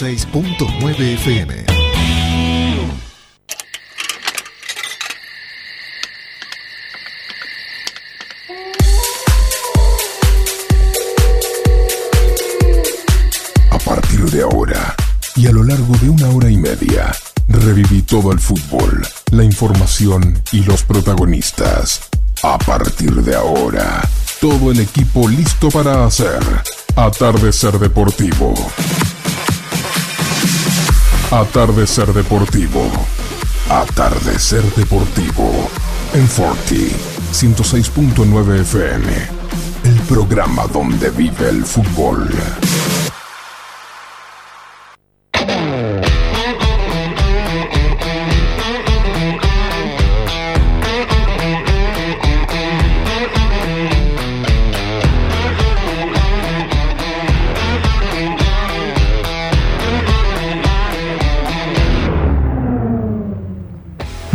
106.9 FM. A partir de ahora y a lo largo de una hora y media, reviví todo el fútbol, la información y los protagonistas. A partir de ahora, todo el equipo listo para hacer Atardecer Deportivo. Atardecer Deportivo. Atardecer Deportivo. En Forti 106.9 FM. El programa donde vive el fútbol.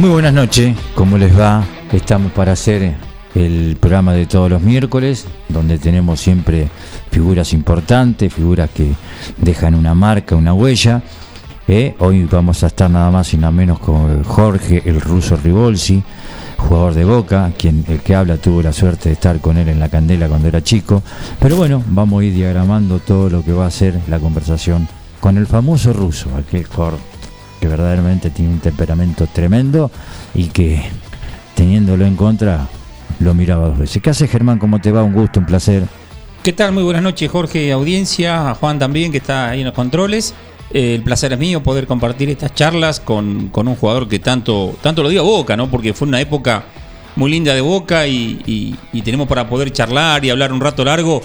Muy buenas noches, ¿cómo les va? Estamos para hacer el programa de todos los miércoles, donde tenemos siempre figuras importantes, figuras que dejan una marca, una huella. ¿eh? Hoy vamos a estar nada más y nada menos con Jorge, el ruso Rivolsi, jugador de Boca, quien el que habla tuvo la suerte de estar con él en la candela cuando era chico. Pero bueno, vamos a ir diagramando todo lo que va a ser la conversación con el famoso ruso, aquel jugador verdaderamente tiene un temperamento tremendo y que teniéndolo en contra lo miraba dos veces. ¿Qué hace Germán? ¿Cómo te va? Un gusto, un placer. ¿Qué tal? Muy buenas noches, Jorge, audiencia, a Juan también, que está ahí en los controles. Eh, el placer es mío poder compartir estas charlas con, con un jugador que tanto, tanto lo dio a Boca, ¿no? Porque fue una época muy linda de Boca y- y tenemos para poder charlar y hablar un rato largo,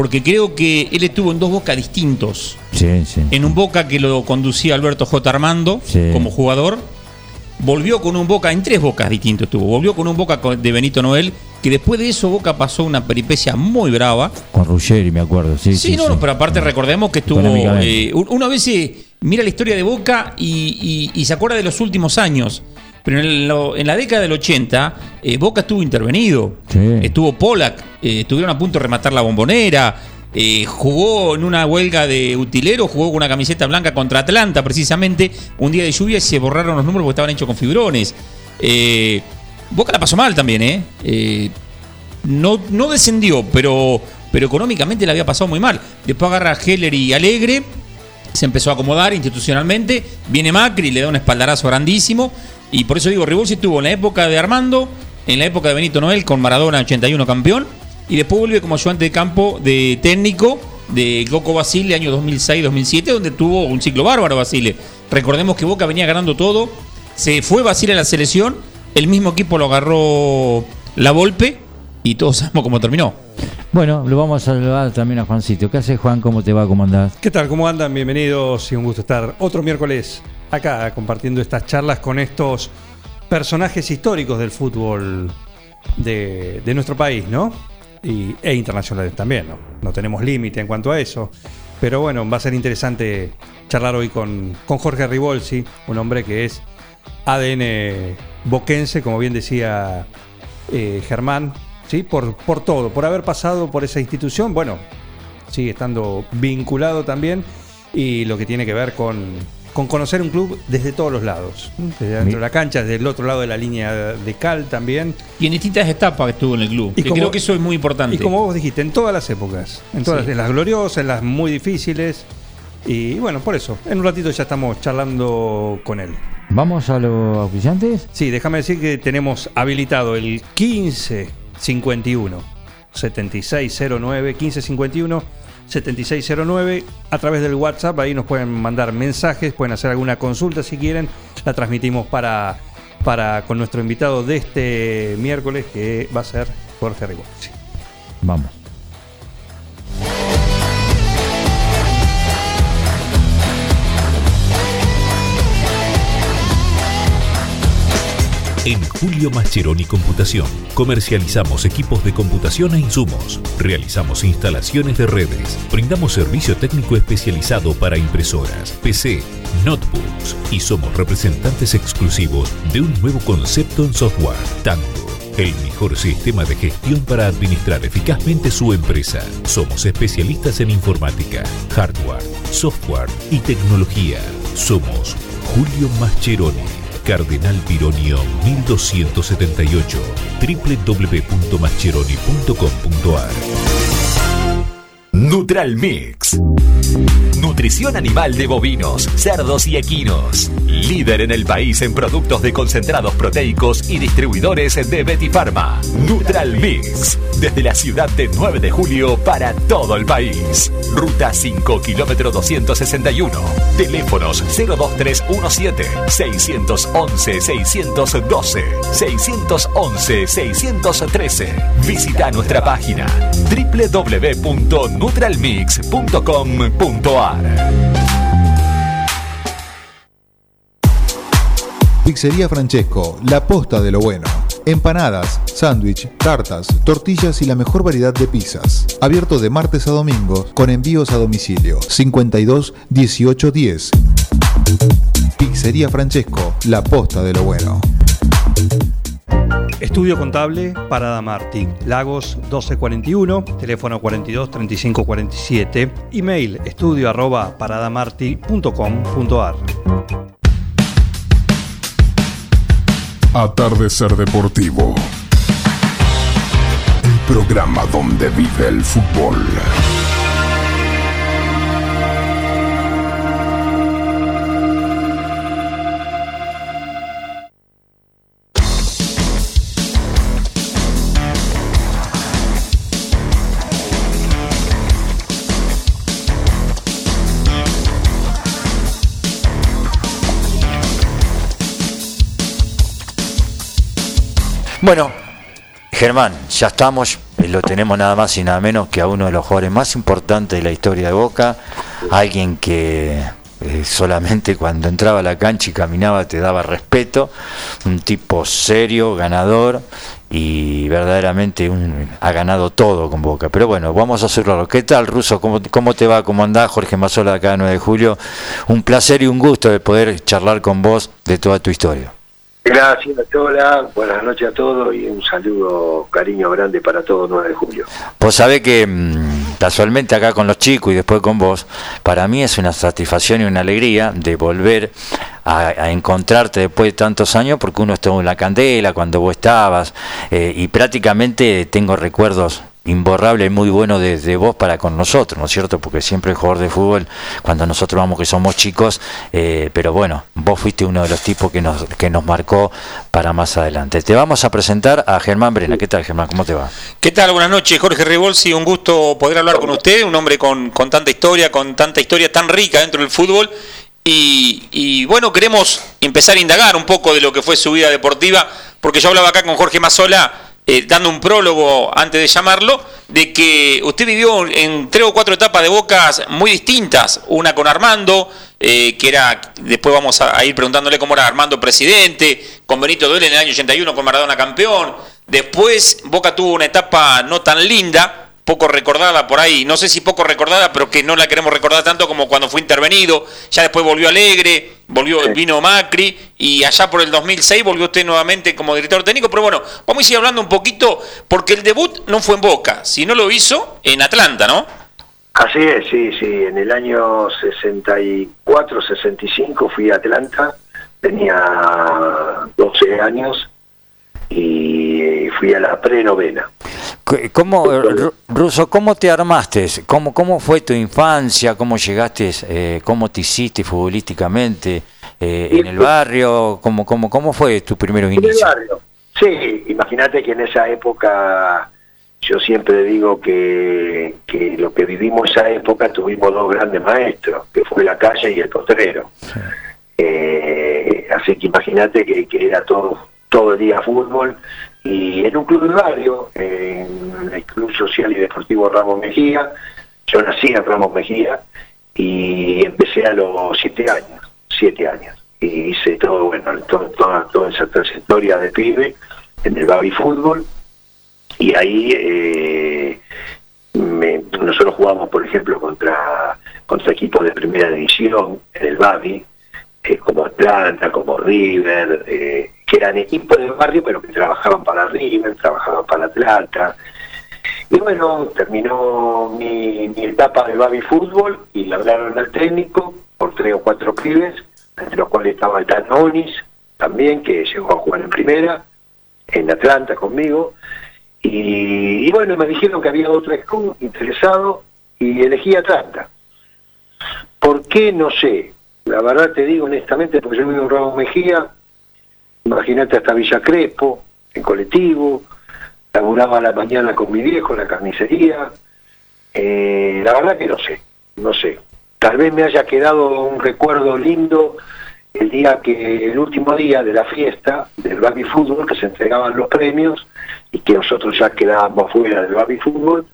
porque creo que él estuvo en dos Boca distintos. Sí, sí. En un Boca que lo conducía Alberto J. Armando Sí. como jugador. Volvió con un Boca, en tres Bocas distintos estuvo. Volvió con un Boca de Benito Noel, que después de eso Boca pasó una peripecia muy brava. Con Ruggeri, me acuerdo. Sí, Sí, sí, no, sí. pero aparte recordemos que estuvo. Eh, un- uno a veces mira la historia de Boca y, y- y se acuerda de los últimos años. Pero en, lo- en la década del 80, eh, Boca estuvo intervenido. Sí. Estuvo Polak, eh, estuvieron a punto de rematar la bombonera. eh, jugó en una huelga de utilero, jugó con una camiseta blanca contra Atlanta, precisamente. Un día de lluvia y se borraron los números porque estaban hechos con fibrones. Eh, Boca la pasó mal también, no, no descendió, pero, pero económicamente le había pasado muy mal. Después agarra a Heller y Alegre, se empezó a acomodar institucionalmente. Viene Macri, le da un espaldarazo grandísimo. Y por eso digo, Ribolsi estuvo en la época de Armando, en la época de Benito Noel con Maradona 81 campeón. Y después vuelve como ayudante de campo de técnico de Coco Basile año 2006-2007, donde tuvo un ciclo bárbaro Basile. Recordemos que Boca venía ganando todo. Se fue Basile a la selección, el mismo equipo lo agarró la Volpe y todos sabemos cómo terminó. Bueno, lo vamos a saludar también a Juancito. ¿Qué hace Juan? ¿Cómo te va? ¿Cómo andás? ¿Qué tal? ¿Cómo andan? Bienvenidos y un gusto estar otro miércoles acá compartiendo estas charlas con estos personajes históricos del fútbol de, nuestro país, ¿no? Y, e internacionales también, ¿no? No tenemos límite en cuanto a eso. Pero bueno, va a ser interesante charlar hoy con, con Jorge Ribolsi, un hombre que es ADN boquense, como bien decía eh, Germán, ¿sí? Por, por todo, por haber pasado por esa institución, bueno, sigue estando vinculado también y lo que tiene que ver con, con conocer un club desde todos los lados, desde dentro de la cancha, desde el otro lado de la línea de cal también. Y en distintas etapas que estuvo en el club. Y que como- creo que eso es muy importante. Y como vos dijiste, en todas las épocas, en todas Sí. en las gloriosas, en las muy difíciles. Y bueno, por eso, en un ratito ya estamos charlando con él. ¿Vamos a los auspiciantes? Sí, déjame decir que tenemos habilitado el 1551 7609 1551 7609 a través del WhatsApp. Ahí nos pueden mandar mensajes, pueden hacer alguna consulta si quieren. La transmitimos para, para con nuestro invitado de este miércoles que va a ser Jorge Rigozzi. Vamos. En Julio Mascheroni Computación comercializamos equipos de computación e insumos, realizamos instalaciones de redes, brindamos servicio técnico especializado para impresoras, PC, notebooks y somos representantes exclusivos de un nuevo concepto en software, Tango. El mejor sistema de gestión para administrar eficazmente su empresa. Somos especialistas en informática, hardware, software y tecnología. Somos Julio Mascheroni, Cardenal Pironio 1278, www.mascheroni.com.ar. Neutral Mix. Nutrición animal de bovinos, cerdos y equinos. Líder en el país en productos de concentrados proteicos y distribuidores de Betty Pharma. Neutral Mix. Desde la ciudad de 9 de julio para todo el país. Ruta 5, kilómetro 261. Teléfonos 02317 611 612 611 613. Visita nuestra página www.nutralmix.com.ar Pizzería Francesco, la posta de lo bueno. Empanadas, sándwich, tartas, tortillas y la mejor variedad de pizzas. Abierto de martes a domingo con envíos a domicilio. 52 18 10. Pizzería Francesco, la posta de lo bueno. Estudio Contable Parada Martí, Lagos 1241, teléfono 42 35 47, email estudio arroba paradamarti.com.ar. Atardecer Deportivo. El programa donde vive el fútbol. Bueno, Germán, ya estamos, eh, lo tenemos nada más y nada menos que a uno de los jugadores más importantes de la historia de Boca, alguien que eh, solamente cuando entraba a la cancha y caminaba te daba respeto, un tipo serio, ganador y verdaderamente un- ha ganado todo con Boca. Pero bueno, vamos a hacerlo. ¿Qué tal, Ruso? ¿Cómo, cómo te va? ¿Cómo andás? Jorge Mazola acá, 9 de julio. Un placer y un gusto de poder charlar con vos de toda tu historia. Gracias, Tola. Buenas noches a todos y un saludo, cariño grande para todos 9 de julio. Vos sabés que mm, casualmente acá con los chicos y después con vos, para mí es una satisfacción y una alegría de volver a, a encontrarte después de tantos años, porque uno estuvo en la candela cuando vos estabas, eh, y prácticamente tengo recuerdos imborrables y muy buenos de, de vos para con nosotros, ¿no es cierto? Porque siempre el jugador de fútbol, cuando nosotros vamos que somos chicos, eh, pero bueno, vos fuiste uno de los tipos que nos, que nos marcó para más adelante. Te vamos a presentar a Germán Brena. ¿Qué tal, Germán? ¿Cómo te va? ¿Qué tal? Buenas noches, Jorge Rebolsi. Un gusto poder hablar con usted, un hombre con, con tanta historia, con tanta historia tan rica dentro del fútbol. Y, y, bueno, queremos empezar a indagar un poco de lo que fue su vida deportiva, porque yo hablaba acá con Jorge Mazola, eh, dando un prólogo antes de llamarlo, de que usted vivió en tres o cuatro etapas de bocas muy distintas. Una con Armando, eh, que era, después vamos a, a ir preguntándole cómo era Armando presidente, con Benito Duele en el año 81 con Maradona campeón. Después Boca tuvo una etapa no tan linda, poco recordada por ahí, no sé si poco recordada, pero que no la queremos recordar tanto como cuando fue intervenido. Ya después volvió Alegre, volvió vino Macri y allá por el 2006 volvió usted nuevamente como director técnico. Pero bueno, vamos a ir hablando un poquito porque el debut no fue en Boca, si no lo hizo en Atlanta, ¿no? Así es, sí, sí. En el año 64, 65 fui a Atlanta, tenía 12 años y fui a la prenovena. ¿Cómo, Ru- Ruso, cómo te armaste? ¿Cómo, ¿Cómo fue tu infancia? ¿Cómo llegaste? eh, ¿Cómo te hiciste futbolísticamente? eh, ¿En el barrio? ¿Cómo, cómo, ¿Cómo fue tu primeros En el barrio. Sí, imagínate que en esa época, yo siempre digo que, que lo que vivimos esa época tuvimos dos grandes maestros, que fue la calle y el potrero. Eh, así que imagínate que, que era todo, todo el día fútbol y en un club de barrio, en el Club Social y Deportivo Ramos Mejía, yo nací en Ramos Mejía y empecé a los siete años, siete años. Y hice todo, bueno, to- toda, toda esa trayectoria de pibe en el baby fútbol y ahí eh, me- nosotros jugamos, por ejemplo, contra, contra equipos de primera división en el baby, eh, como Atlanta, como River, eh, que eran equipos de barrio pero que trabajaban para River, trabajaban para Atlanta. Y bueno, terminó mi, mi etapa de baby fútbol y le hablaron al técnico por tres o cuatro pibes, entre los cuales estaba el Dan Onis, también, que llegó a jugar en primera, en Atlanta conmigo. Y, y bueno, me dijeron que había otro club interesado y elegí Atlanta. ¿Por qué? No sé. La verdad te digo honestamente, porque yo vivo en Ramos Mejía, imagínate hasta Villa Crespo, en colectivo, laburaba a la mañana con mi viejo en la carnicería. Eh, la verdad que no sé, no sé. Tal vez me haya quedado un recuerdo lindo el día que, el último día de la fiesta del baby fútbol, que se entregaban los premios y que nosotros ya quedábamos fuera del baby fútbol,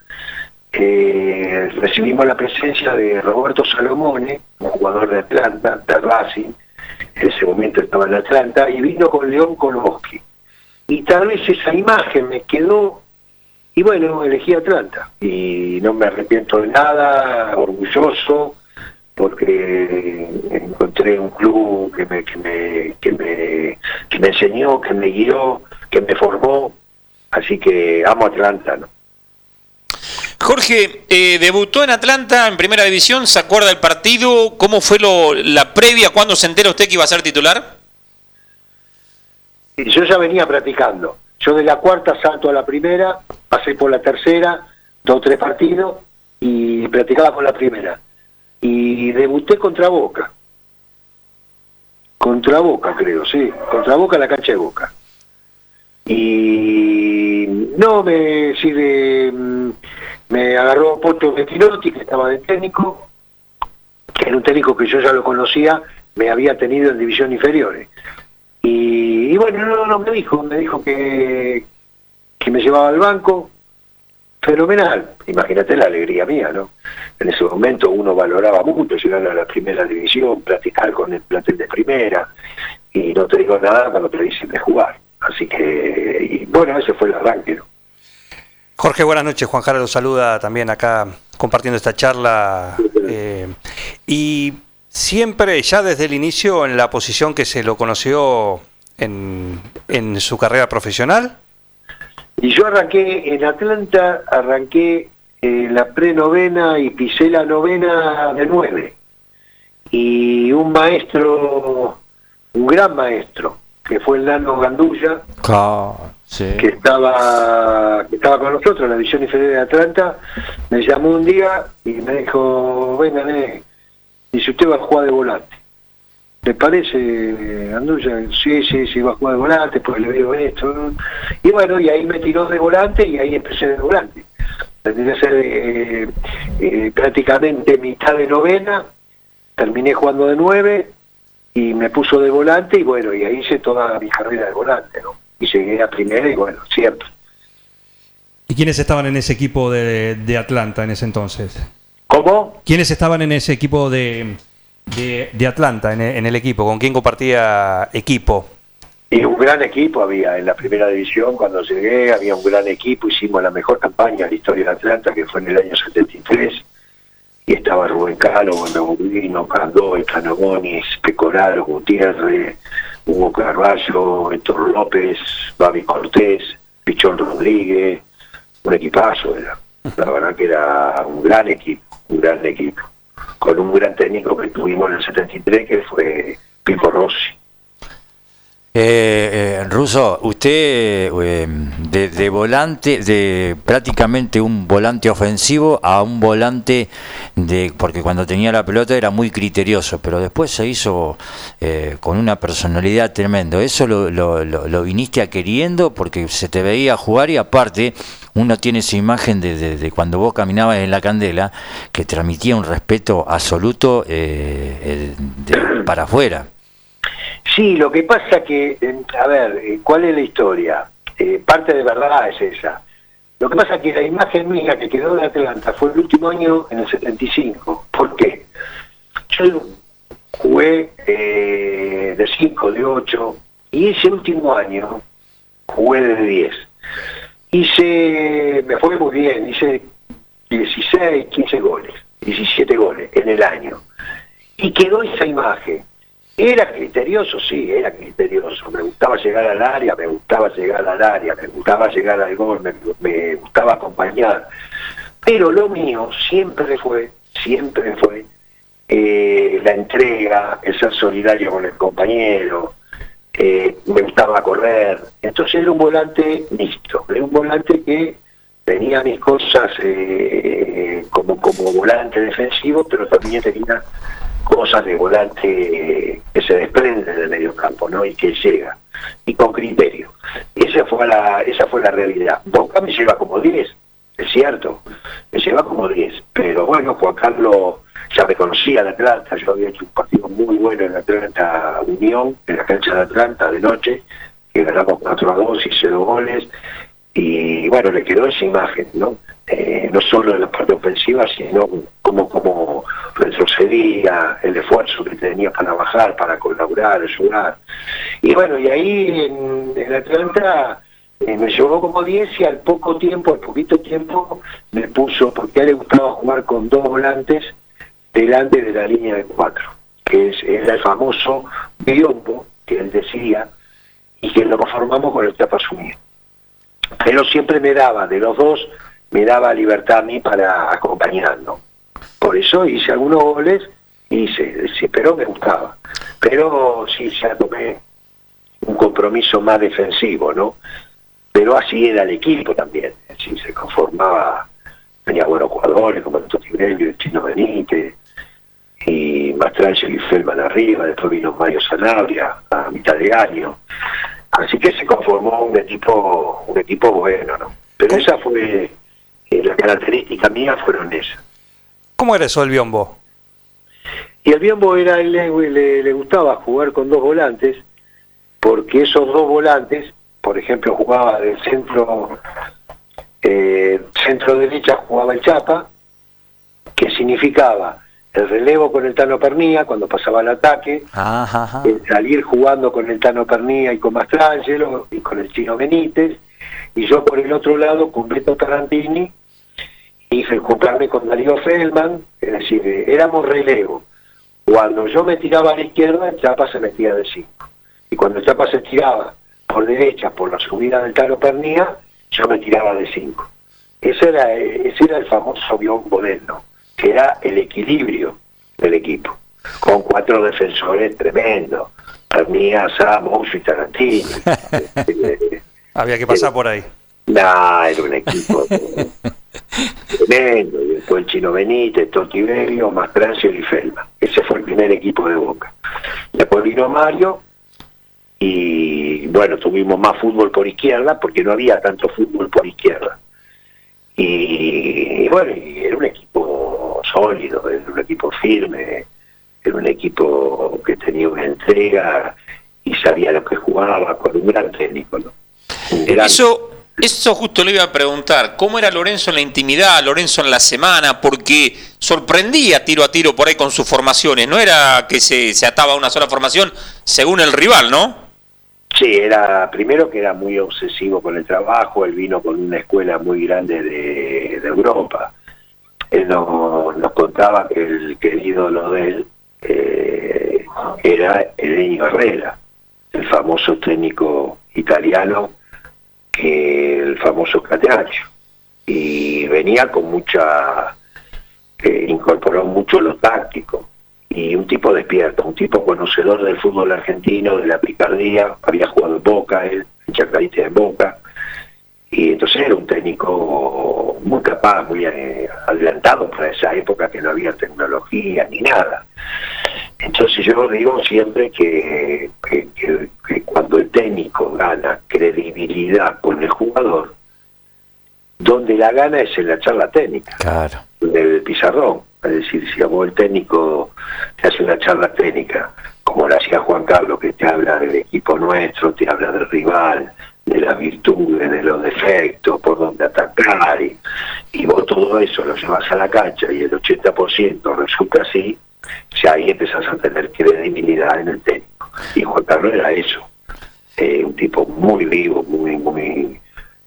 eh, recibimos la presencia de Roberto Salomone, un jugador de Atlanta, de Racing, en ese momento estaba en Atlanta, y vino con León Koloski. Y tal vez esa imagen me quedó, y bueno, elegí Atlanta. Y no me arrepiento de nada, orgulloso, porque encontré un club que me, que me, que me, que me enseñó, que me guió, que me formó. Así que amo Atlanta, ¿no? Jorge, eh, debutó en Atlanta en primera división, ¿se acuerda del partido? ¿Cómo fue lo, la previa? ¿Cuándo se entera usted que iba a ser titular? Y yo ya venía practicando. Yo de la cuarta salto a la primera, pasé por la tercera, dos tres partidos y practicaba con la primera. Y debuté contra Boca. Contra Boca, creo, sí. Contra Boca la cancha de Boca. Y no me sigue, mm, me agarró Poto Bettinotti, que estaba de técnico, que era un técnico que yo ya lo conocía, me había tenido en división inferiores. Y, bueno, no, no, me dijo, me dijo que, que me llevaba al banco, fenomenal, imagínate la alegría mía, ¿no? En ese momento uno valoraba mucho llegar a la primera división, practicar con el plantel de primera, y no te digo nada cuando te dicen de jugar. Así que, y bueno, ese fue el arranque, ¿no? Jorge, buenas noches. Juan Jara lo saluda también acá compartiendo esta charla. eh, y siempre, ya desde el inicio, en la posición que se lo conoció en, en su carrera profesional. Y yo arranqué en Atlanta, arranqué en la prenovena y pisé la novena de nueve. Y un maestro, un gran maestro, que fue el Nano Gandulla, que estaba que estaba con nosotros en la división inferior de Atlanta, me llamó un día y me dijo, venga, nene, dice usted va a jugar de volante. ¿Le parece, Gandulla? Sí, sí, sí, va a jugar de volante, pues le veo esto. Y bueno, y ahí me tiró de volante y ahí empecé de volante. Terminé a ser eh, eh, prácticamente mitad de novena, terminé jugando de nueve y me puso de volante y bueno, y ahí hice toda mi carrera de volante, ¿no? Y llegué a primera y bueno, siempre. ¿Y quiénes estaban en ese equipo de, de Atlanta en ese entonces? ¿Cómo? ¿Quiénes estaban en ese equipo de, de, de Atlanta, en el, en el equipo? ¿Con quién compartía equipo? Y un gran equipo había en la primera división, cuando llegué había un gran equipo, hicimos la mejor campaña en la historia de Atlanta, que fue en el año 73, y estaba Rubén Calo, Bonavudino, Cardoy, Canagonis, Pecoraro, Gutiérrez, Hugo Carballo, Héctor López, Babi Cortés, Pichón Rodríguez, un equipazo era. La verdad que era un gran equipo, un gran equipo, con un gran técnico que tuvimos en el 73, que fue Pico Rossi. Eh, eh, Russo, usted eh, de, volante, de prácticamente un volante ofensivo a un volante de, porque cuando tenía la pelota era muy criterioso, pero después se hizo eh, con una personalidad tremendo. ¿Eso lo, lo, lo- lo viniste a queriendo porque se te veía jugar y aparte uno tiene esa imagen de, de- cuando vos caminabas en la candela que transmitía un respeto absoluto eh, de- para afuera? Sí, lo que pasa que, eh, a ver, eh, ¿cuál es la historia? Eh, parte de verdad es esa. Lo que pasa que la imagen mía que quedó de Atlanta fue el último año en el 75. ¿Por qué? Yo jugué eh, de 5, de 8, y ese último año jugué de 10. Hice, me fue muy bien, hice 16, 15 goles, 17 goles en el año. Y quedó esa imagen. Era criterioso, sí, era criterioso. Me gustaba llegar al área, me gustaba llegar al área, me gustaba llegar al gol, me, me gustaba acompañar. Pero lo mío siempre fue, siempre fue eh, la entrega, el ser solidario con el compañero, eh, me gustaba correr. Entonces era un volante mixto, era un volante que tenía mis cosas eh, como, como volante defensivo, pero también tenía cosas de volante que se desprenden del medio campo, ¿no? Y que llega, y con criterio. Esa fue la, esa fue la realidad. Boca me lleva como 10, es cierto, me lleva como 10, pero bueno, Juan Carlos ya me conocía de Atlanta, yo había hecho un partido muy bueno en Atlanta Unión, en la cancha de Atlanta de noche, que ganamos 4 a 2, hice dos goles, y bueno, le quedó esa imagen, ¿no? Eh, no solo en la parte ofensiva, sino como, como retrocedía, el esfuerzo que tenía para bajar, para colaborar, ayudar. Y bueno, y ahí en, en Atlanta eh, me llevó como 10 y al poco tiempo, al poquito tiempo, me puso, porque a él le gustaba jugar con dos volantes delante de la línea de cuatro, que es, el famoso biombo que él decía, y que lo conformamos con el tapa sumido. Pero siempre me daba, de los dos, me daba libertad a mí para acompañarlo. Por eso hice algunos goles, hice, pero me gustaba. Pero sí, ya tomé un compromiso más defensivo, ¿no? Pero así era el equipo también, así se conformaba, tenía buenos jugadores como el Totivelio, el Chino Benítez, y Mastrangel y Feldman arriba, después vino Mario Sanabria a mitad de año. Así que se conformó un equipo, un equipo bueno, ¿no? Pero esa fue, eh, las características mías fueron esas. ¿Cómo era eso el biombo? Y el Biombo era, le, le- le gustaba jugar con dos volantes, porque esos dos volantes, por ejemplo, jugaba del centro, eh, centro derecha jugaba el Chapa, que significaba el relevo con el Tano Pernía cuando pasaba el ataque, Ajá, ajá. el salir jugando con el Tano Pernía y con Mastrangelo y con el Chino Benítez, y yo por el otro lado con Beto Tarantini y juntarme con Darío Feldman, es decir, eh, éramos relevo. Cuando yo me tiraba a la izquierda, el Chapa se metía de 5. Y cuando el Chapa se tiraba por derecha, por la subida del Tano Pernía, yo me tiraba de 5. Ese era, eh, ese era el famoso biombo de él, ¿no? que era el equilibrio del equipo, con cuatro defensores tremendos, Pernía, Samos y Tarantini. Eh, Había que pasar por ahí. Nah, era un equipo tremendo. Y después el Chino Benítez, Totiverio, Mastrancio y Felma. Ese fue el primer equipo de Boca. Después vino Mario y bueno, tuvimos más fútbol por izquierda porque no había tanto fútbol por izquierda. Y, y bueno, y era un equipo sólido, era un equipo firme, era un equipo que tenía una entrega y sabía lo que jugaba con un gran técnico, ¿no? Gran- Eso, eso justo le iba a preguntar, ¿cómo era Lorenzo en la intimidad, Lorenzo en la semana? Porque sorprendía tiro a tiro por ahí con sus formaciones, no era que se, se ataba a una sola formación según el rival, ¿no? Sí, era primero que era muy obsesivo con el trabajo, él vino con una escuela muy grande de, Europa. Él no- nos contaba que el, que el de él eh, era Elenio Herrera, el famoso técnico italiano, el famoso Catenaccio. Y venía con mucha, eh, incorporó mucho lo táctico y un tipo despierto, un tipo conocedor del fútbol argentino, de la picardía, había jugado en Boca, él, Chacarita de Boca, y entonces era un técnico muy capaz, muy eh, adelantado para esa época que no había tecnología ni nada. Entonces yo digo siempre que, que- que- que cuando el técnico gana credibilidad con el jugador, donde la gana es en la charla técnica Claro. del pizarrón. Es decir, si a vos el técnico te hace una charla técnica, como la hacía Juan Carlos, que te habla del equipo nuestro, te habla del rival, de las virtudes, de los defectos, por dónde atacar, y, y vos todo eso lo llevas a la cancha y el 80% resulta así, ya ahí empezás a tener credibilidad en el técnico. Y Juan Carlos era eso, eh, un tipo muy vivo, muy, muy,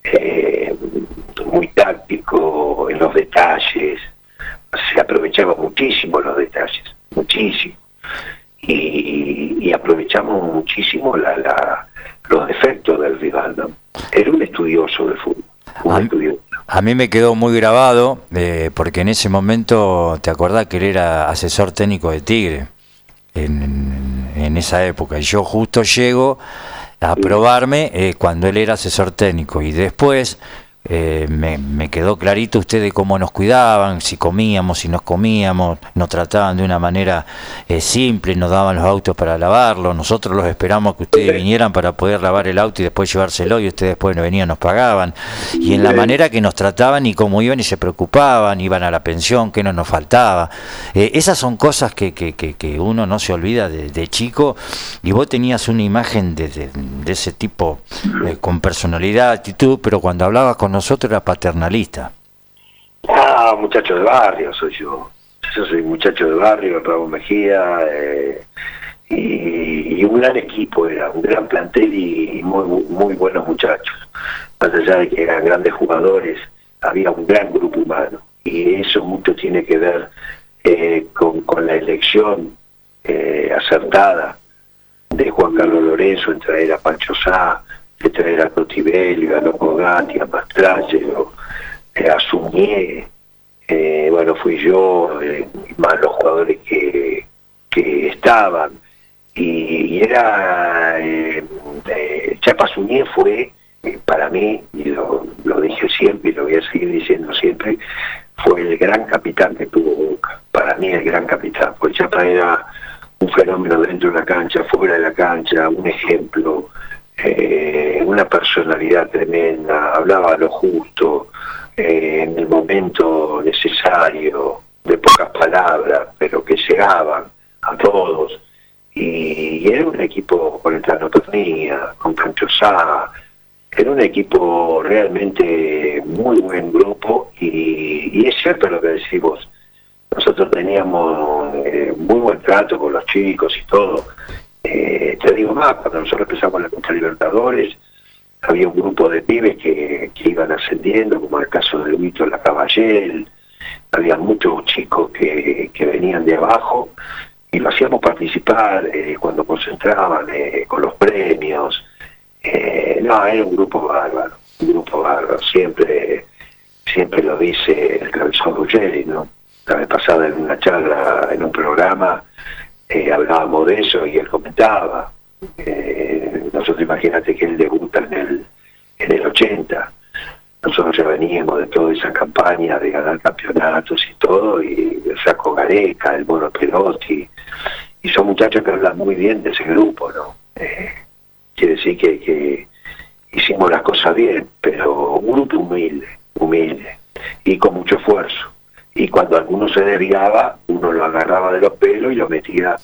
eh, muy táctico en los detalles, se aprovechaba muchísimo los detalles, muchísimo. Y, aprovechamos muchísimo la, la, los defectos del rival. ¿no? Era un estudioso del fútbol. Un estudioso. A mí me quedó muy grabado, eh, porque en ese momento, ¿te acordás que él era asesor técnico de Tigre? En, esa época. Y yo justo llego a probarme eh, cuando él era asesor técnico. Y después eh, me, me quedó clarito ustedes cómo nos cuidaban, si comíamos, si nos comíamos, nos trataban de una manera eh, simple, nos daban los autos para lavarlos, nosotros los esperamos que ustedes vinieran para poder lavar el auto y después llevárselo y ustedes después no venían, nos pagaban. Y en la manera que nos trataban y cómo iban y se preocupaban, iban a la pensión, qué no nos faltaba. Eh, esas son cosas que, que, que, que uno no se olvida de, de chico y vos tenías una imagen de, de- de ese tipo con personalidad, actitud, pero cuando hablabas con nosotros era paternalista. Ah, muchacho de barrio soy yo. Yo soy muchacho de barrio, Ramón Mejía, eh, y, un gran equipo era, un gran plantel y, muy, muy buenos muchachos. Más allá de que eran grandes jugadores, había un gran grupo humano. Y eso mucho tiene que ver eh, con, con la elección eh, acertada de Juan Carlos Lorenzo en traer a Pancho Sá, de traer a Cotibelio, a Loco a eh, eh, bueno, fui yo, eh, más los jugadores que, que estaban. Y, era, Chapa Suñé fue, para mí, y lo, lo dije siempre y lo voy a seguir diciendo siempre, fue el gran capitán que tuvo Boca. Para mí el gran capitán, porque Chapa era un fenómeno dentro de la cancha, fuera de la cancha, un ejemplo, eh, una personalidad tremenda, hablaba lo justo, eh, en el momento necesario, de pocas palabras, pero que llegaban a todos. Y, era un equipo con el Tano Pernía, con Pancho Sá, era un equipo realmente muy buen grupo y, es cierto lo que decís vos. Nosotros teníamos eh, muy buen trato con los chicos y todo. Eh, te digo más, cuando nosotros empezamos la Copa Libertadores, había un grupo de pibes que, que iban ascendiendo, como el caso de Luito La Caballel, había muchos chicos que, que venían de abajo y lo hacíamos participar eh, cuando concentraban eh, con los premios. No, era un grupo bárbaro, un grupo bárbaro, siempre, siempre lo dice el cabezón Ruggeri, ¿no? La vez pasada en una charla, en un programa, eh, hablábamos de eso y él comentaba. Eh, nosotros imagínate que él debuta en el, en el 80. Nosotros ya veníamos de toda esa campaña de ganar campeonatos y todo, y el Saco Gareca, el Mono Perotti, y son muchachos que hablan muy bien de ese grupo, ¿no? Eh, quiere decir que, que hicimos las cosas bien, pero un grupo humilde, humilde, y con mucho esfuerzo. Y cuando alguno se desviaba, uno lo agarraba de los pelos y lo metía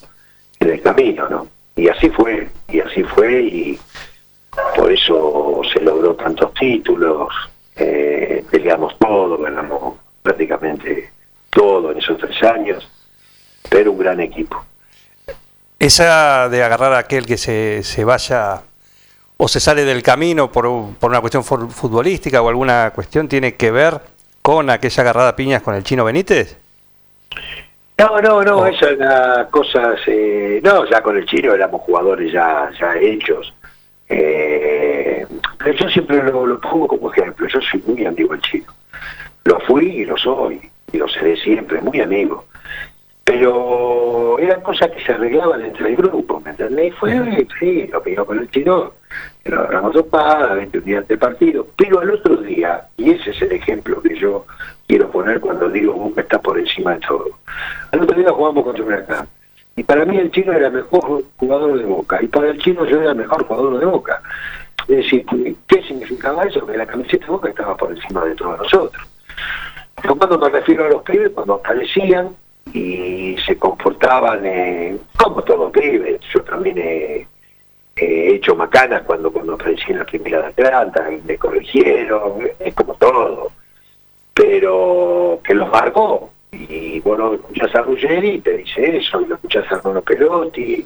en el camino, ¿no? Y así fue, y así fue, y por eso se logró tantos títulos, eh, peleamos todo, ganamos prácticamente todo en esos tres años, pero un gran equipo. Esa de agarrar a aquel que se, se vaya o se sale del camino por, por una cuestión fu- futbolística o alguna cuestión tiene que ver con aquella agarrada piñas con el chino Benítez. No, no, no, Oh. era cosas, eh, no, ya con el chino éramos jugadores ya, ya hechos. Eh, pero yo siempre lo, lo pongo como ejemplo, yo soy muy amigo del chino. Lo fui y lo soy, y lo seré siempre, muy amigo. Pero eran cosas que se arreglaban entre el grupo, ¿me entendés? Fue, sí, lo que yo con el chino, agarramos topada, 20 días de partido. Pero al otro día, y ese es el ejemplo que yo quiero poner cuando digo Boca está por encima de todo. Al otro día jugamos contra Huracán. Y para mí el chino era mejor jugador de Boca. Y para el chino yo era mejor jugador de Boca. Es decir, ¿qué significaba eso? Que la camiseta de Boca estaba por encima de todos nosotros. Pero cuando me refiero a los pibes, cuando aparecían y se comportaban eh, como todos pibes, yo también he, he hecho macanas cuando, cuando aparecí en la primera de Atlanta me corrigieron, es como todo, pero que los marcó. Y bueno, escuchás a Ruggeri te dice eso, y lo escuchás a Mono Perotti,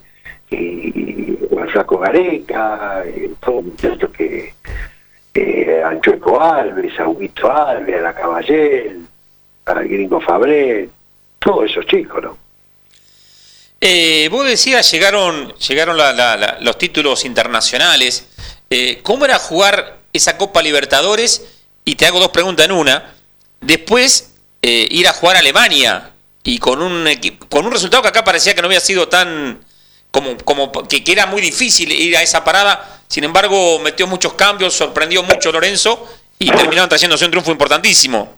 y, y al Flaco Gareca, y todos muchachos que, eh, Alves, a Huguito Alves, a la Caballel, al Gringo Fabré, todos esos chicos, ¿no? Eh, vos decías, llegaron, llegaron los títulos internacionales. Eh, ¿Cómo era jugar esa Copa Libertadores? Y te hago dos preguntas en una. Después, eh, ir a jugar a Alemania y con un, con un resultado que acá parecía que no había sido tan... como, como que, que era muy difícil ir a esa parada. Sin embargo, metió muchos cambios, sorprendió mucho Lorenzo y terminaron trayéndose un triunfo importantísimo.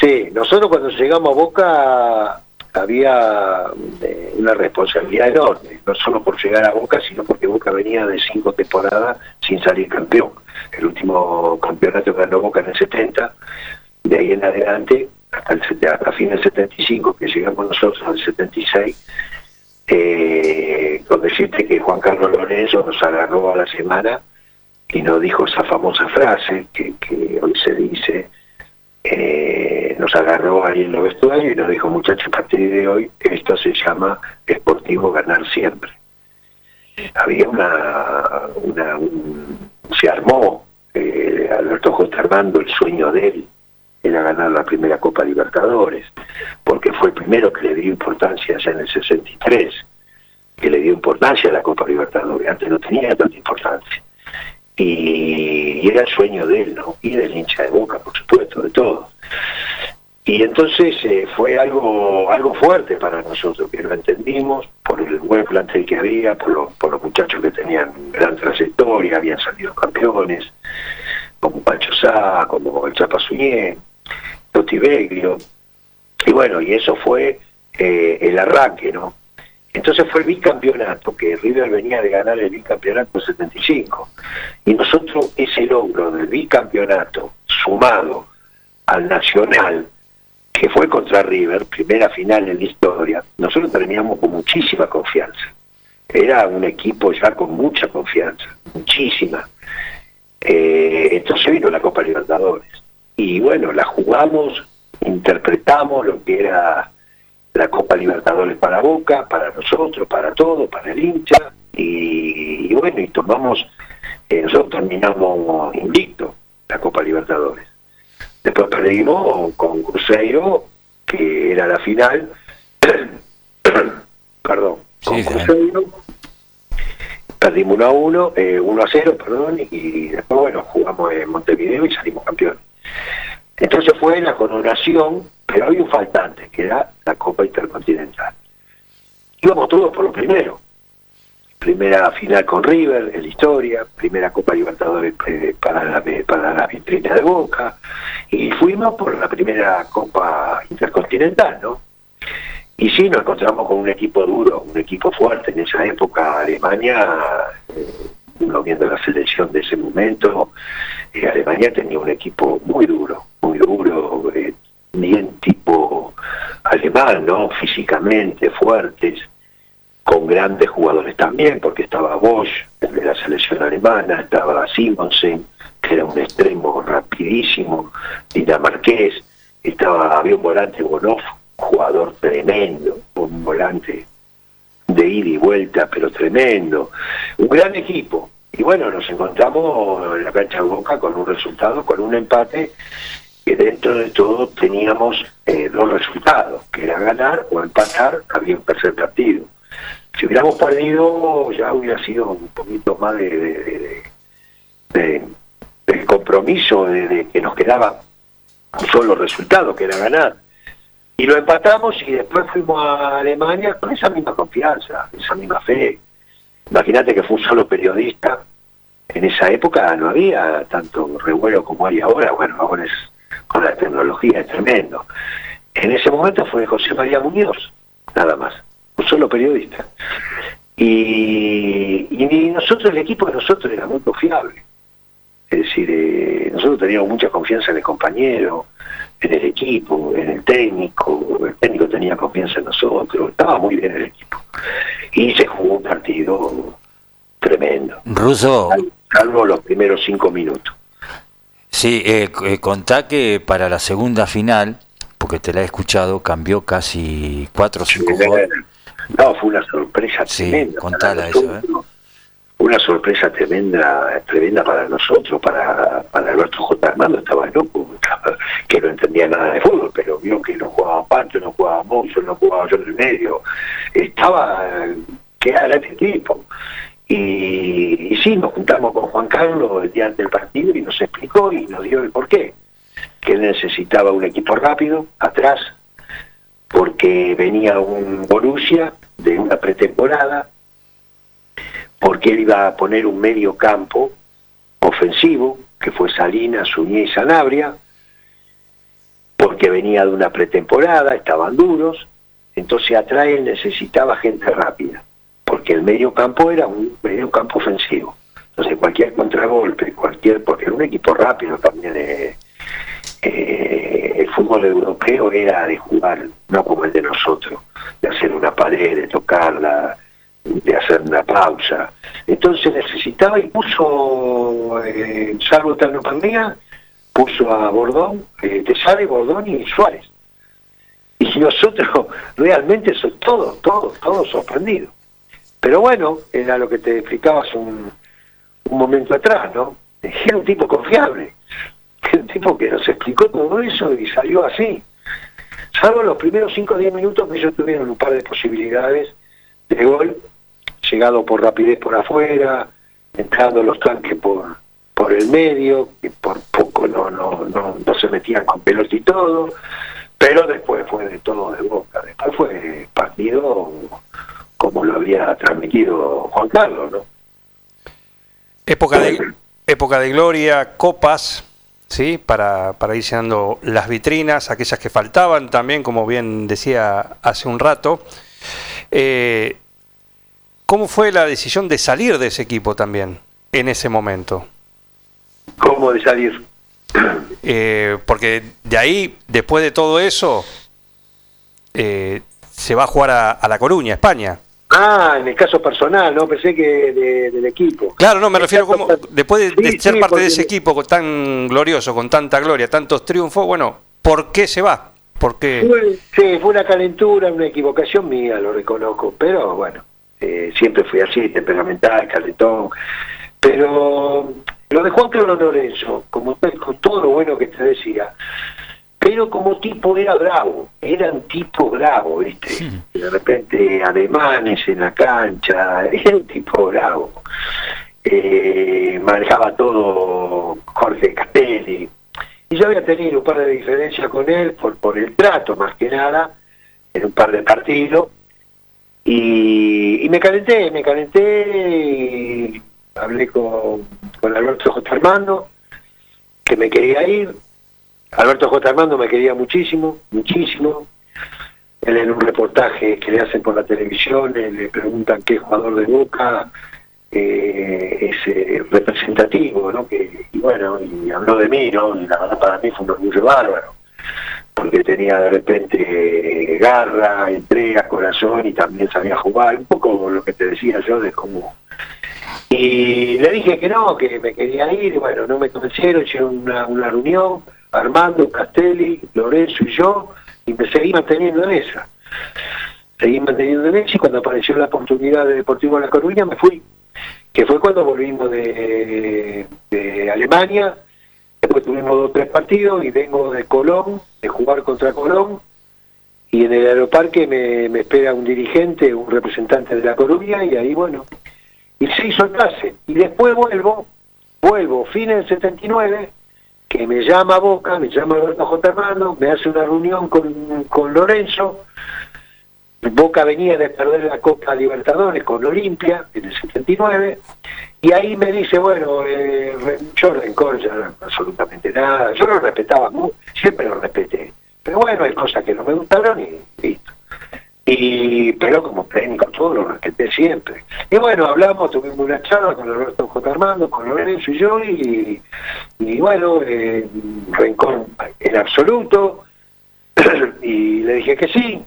Sí, nosotros cuando llegamos a Boca había eh, una responsabilidad enorme, no solo por llegar a Boca, sino porque Boca venía de cinco temporadas sin salir campeón. El último campeonato ganó Boca en el 70, de ahí en adelante, hasta el hasta fin del 75, que llegamos nosotros al 76, eh, con decirte que Juan Carlos Lorenzo nos agarró a la semana y nos dijo esa famosa frase que, que hoy se dice, eh, nos agarró ahí en los vestuarios y nos dijo, muchachos, a partir de hoy esto se llama esportivo ganar siempre. Había una, una un- se armó, eh, Alberto J. Armando, el sueño de él era ganar la primera Copa Libertadores, porque fue el primero que le dio importancia ya en el 63, que le dio importancia a la Copa Libertadores, antes no tenía tanta importancia y, era el sueño de él, ¿no? Y del hincha de boca, por supuesto, de todos. Y entonces eh, fue algo algo fuerte para nosotros, que lo entendimos por el buen plantel que había, por, los por los muchachos que tenían gran trayectoria, habían salido campeones, como Pancho Sá, como el Chapa Suñé, Totti Beglio. Y bueno, y eso fue eh, el arranque, ¿no? Entonces fue el bicampeonato, que River venía de ganar el bicampeonato 75. Y nosotros ese logro del bicampeonato sumado al nacional, que fue contra River, primera final en la historia, nosotros terminamos con muchísima confianza. Era un equipo ya con mucha confianza, muchísima. Eh, entonces vino la Copa Libertadores. Y bueno, la jugamos, interpretamos lo que era la Copa Libertadores para Boca, para nosotros, para todos, para el hincha, y, y bueno, y tomamos, eh, nosotros terminamos invicto la Copa Libertadores. Después perdimos con Cruzeiro, que era la final, perdón, con Sí. Cruzeiro, perdimos 1 a 1, eh, 1 a 0, perdón, y después, bueno, jugamos en Montevideo y salimos campeones. Entonces fue la coronación, pero había un faltante, que era la Copa Intercontinental. Íbamos todos por lo primero. Primera final con River en la historia, primera Copa Libertadores eh, para la, para la vitrina de Boca, y fuimos por la primera Copa Intercontinental, ¿no? Y sí, nos encontramos con un equipo duro, un equipo fuerte. En esa época Alemania, eh, uno viendo la selección de ese momento, eh, Alemania tenía un equipo muy duro, muy duro, eh, bien tipo alemán, ¿no? Físicamente fuertes, con grandes jugadores también, porque estaba Bosch, el de la selección alemana, estaba Simonsen, que era un extremo rapidísimo, Dinamarqués, estaba, había un volante Bonoff, jugador tremendo, un volante de ida y vuelta, pero tremendo. Un gran equipo. Y bueno, nos encontramos en la cancha de Boca con un resultado, con un empate, que dentro de todo teníamos eh, dos resultados, que era ganar o empatar, había un tercer partido. Si hubiéramos perdido, ya hubiera sido un poquito más de, compromiso, de, de que nos quedaba un solo resultado, que era ganar. Y lo empatamos y después fuimos a Alemania con esa misma confianza, esa misma fe. Imagínate que fue un solo periodista. En esa época no había tanto revuelo como hay ahora. Bueno, ahora es con la tecnología es tremendo. En ese momento fue José María Muñoz, nada más. Un solo periodista. Y, y nosotros, el equipo de nosotros era muy confiable. Es decir, eh, nosotros teníamos mucha confianza en el compañero, en el equipo, en el técnico, el técnico tenía confianza en nosotros, estaba muy bien el equipo. Y se jugó un partido tremendo, Ruso, salvo los primeros cinco minutos. Sí, eh, eh, contá que para la segunda final, porque te la he escuchado, cambió casi cuatro o cinco jugadores. No, fue una sorpresa Sí, tremenda. contala eso, ¿eh? una sorpresa tremenda, tremenda para nosotros, para, para Alberto J. Armando, estaba loco, estaba- que no entendía nada de fútbol, pero vio que no jugaba Pancho, no jugaba Monzo, no jugaba yo en el medio, estaba, que era este tipo. Y, sí, nos juntamos con Juan Carlos el día del partido y nos explicó y nos dio el porqué, que necesitaba un equipo rápido, atrás, porque venía un Borussia de una pretemporada, porque él iba a poner un medio campo ofensivo, que fue Salinas, Suñé y Sanabria, porque venía de una pretemporada, estaban duros, entonces atrás él necesitaba gente rápida, porque el medio campo era un medio campo ofensivo. Entonces cualquier contragolpe, cualquier, porque era un equipo rápido también, eh, eh, el fútbol europeo era de jugar, no como el de nosotros, de hacer una pared, de tocarla, de hacer una pausa. Entonces necesitaba y puso, eh, salvo Terno Pandilla, puso a Bordón, eh, Tesare, Bordón y Suárez. Y nosotros realmente son todos, todos, todos sorprendidos. Pero bueno, era lo que te explicaba hace un, un momento atrás, ¿no? Era un tipo confiable. Era un tipo que nos explicó todo eso y salió así. Salvo los primeros 5 o 10 minutos que ellos tuvieron un par de posibilidades de gol, llegado por rapidez por afuera, entrando los tanques por, por el medio, que por poco no, no, no, no se metían con pelota y todo, pero después fue de todo de boca, después fue partido como lo había transmitido Juan Carlos, ¿no? Época de, época de gloria, copas, ¿sí? Para, para ir llenando las vitrinas, aquellas que faltaban también, como bien decía hace un rato. Eh, ¿Cómo fue la decisión de salir de ese equipo también en ese momento? ¿Cómo de salir? Eh, porque de ahí, después de todo eso, eh, se va a jugar a, a La Coruña, España. Ah, en el caso personal, no pensé que de- del equipo. Claro, no, me refiero como después de, ser sí, parte de ese equipo tan glorioso, con tanta gloria, tantos triunfos, bueno, ¿por qué se va? ¿Por qué? Fue- sí, fue una calentura, una equivocación mía, lo reconozco, pero bueno, eh, siempre fui así, temperamental, calentón. Pero lo de Juan Carlos Lorenzo, como con todo lo bueno que te decía, pero como tipo era bravo, era un tipo bravo, ¿viste? De repente alemanes en la cancha, era un tipo bravo. Eh, manejaba todo Jorge Castelli. Y yo había tenido un par de diferencias con él por, por el trato, más que nada, en un par de partidos. Y, y me calenté, me calenté y hablé con, con Alberto J. Armando, que me quería ir. Alberto J. Armando me quería muchísimo, muchísimo. Él en un reportaje que le hacen por la televisión, eh, le preguntan qué jugador de Boca eh, es eh, representativo, ¿no? Que, y bueno, y habló de mí, ¿no? Y la verdad para mí fue un orgullo bárbaro, porque tenía de repente garra, entrega, corazón y también sabía jugar, un poco lo que te decía yo de cómo... Y le dije que no, que me quería ir, bueno, no me convencieron, hicieron una reunión, Armando, Castelli, Lorenzo y yo, y me seguí manteniendo en esa. Seguí manteniendo en esa y cuando apareció la oportunidad de Deportivo La Coruña me fui, que fue cuando volvimos de, de Alemania, después tuvimos dos o tres partidos y vengo de Colón, de jugar contra Colón, y en el aeroparque me, me espera un dirigente, un representante de La Coruña, y ahí bueno, y se hizo el pase. Y después vuelvo, vuelvo, fin del 79, que me llama Boca, me llama Alberto J. Me hace una reunión con, con Lorenzo. Boca venía de perder la Copa Libertadores con Olimpia en el 79, y ahí me dice, bueno, eh, yo rencor ya absolutamente nada, yo lo respetaba, siempre lo respeté, pero bueno, hay cosas que no me gustaron y listo. Y, pero como técnico todo lo respeté siempre. Y bueno, hablamos, tuvimos una charla con Alberto J. Armando, con Lorenzo y yo, y, y bueno, eh, en absoluto, y le dije que sí,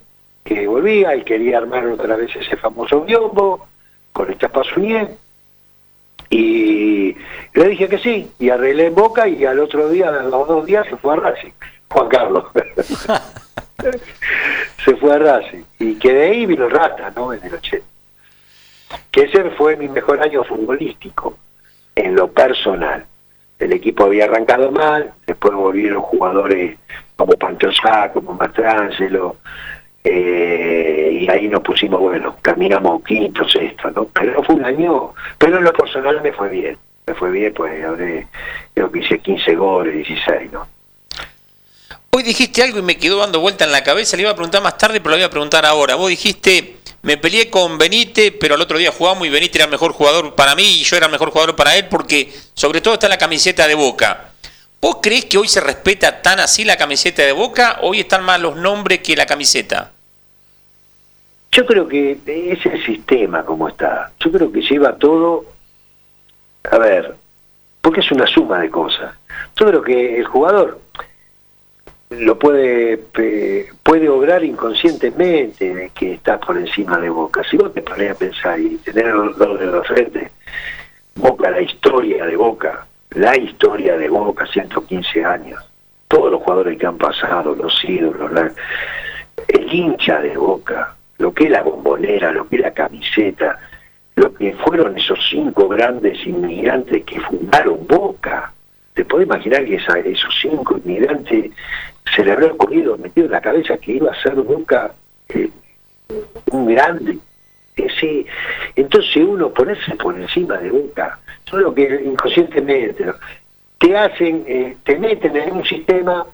que volvía y quería armar otra vez ese famoso biombo con el Chapasuñé, y le dije que sí, y arreglé en Boca, y al otro día, a los dos días, se fue a Racing, Juan Carlos. se fue a Racing. Y que de ahí vino Rata, ¿no? En el 80. que ese fue mi mejor año futbolístico, en lo personal. El equipo había arrancado mal, después volvieron jugadores como Pancho Sá, como Mastrangelo, eh, y ahí nos pusimos, bueno, caminamos quinto, sexto, ¿no? Pero fue un año, pero en lo personal me fue bien, me fue bien, pues habré, creo que hice 15 goles, 16, ¿no? Hoy dijiste algo y me quedó dando vuelta en la cabeza, le iba a preguntar más tarde, pero lo voy a preguntar ahora. Vos dijiste, me peleé con Benítez, pero al otro día jugamos y Benítez era el mejor jugador para mí y yo era el mejor jugador para él porque sobre todo está la camiseta de Boca. ¿Vos creés que hoy se respeta tan así la camiseta de Boca? Hoy están más los nombres que la camiseta. Yo creo que es el sistema como está. Yo creo que lleva todo, a ver, porque es una suma de cosas. Yo creo que el jugador lo puede puede obrar inconscientemente de que está por encima de Boca. Si vos te pones a pensar y tener los dos de los frente, Boca, la historia de Boca, la historia de Boca, 115 años, todos los jugadores que han pasado, los ídolos, el hincha de Boca, lo que es la bombonera, lo que es la camiseta, lo que fueron esos cinco grandes inmigrantes que fundaron Boca. ¿Te puede imaginar que esos cinco inmigrantes se le habrá ocurrido, metido en la cabeza que iba a ser Boca eh, un grande? Ese, entonces uno ponerse por encima de Boca, solo que inconscientemente te hacen, eh, te meten en un sistema,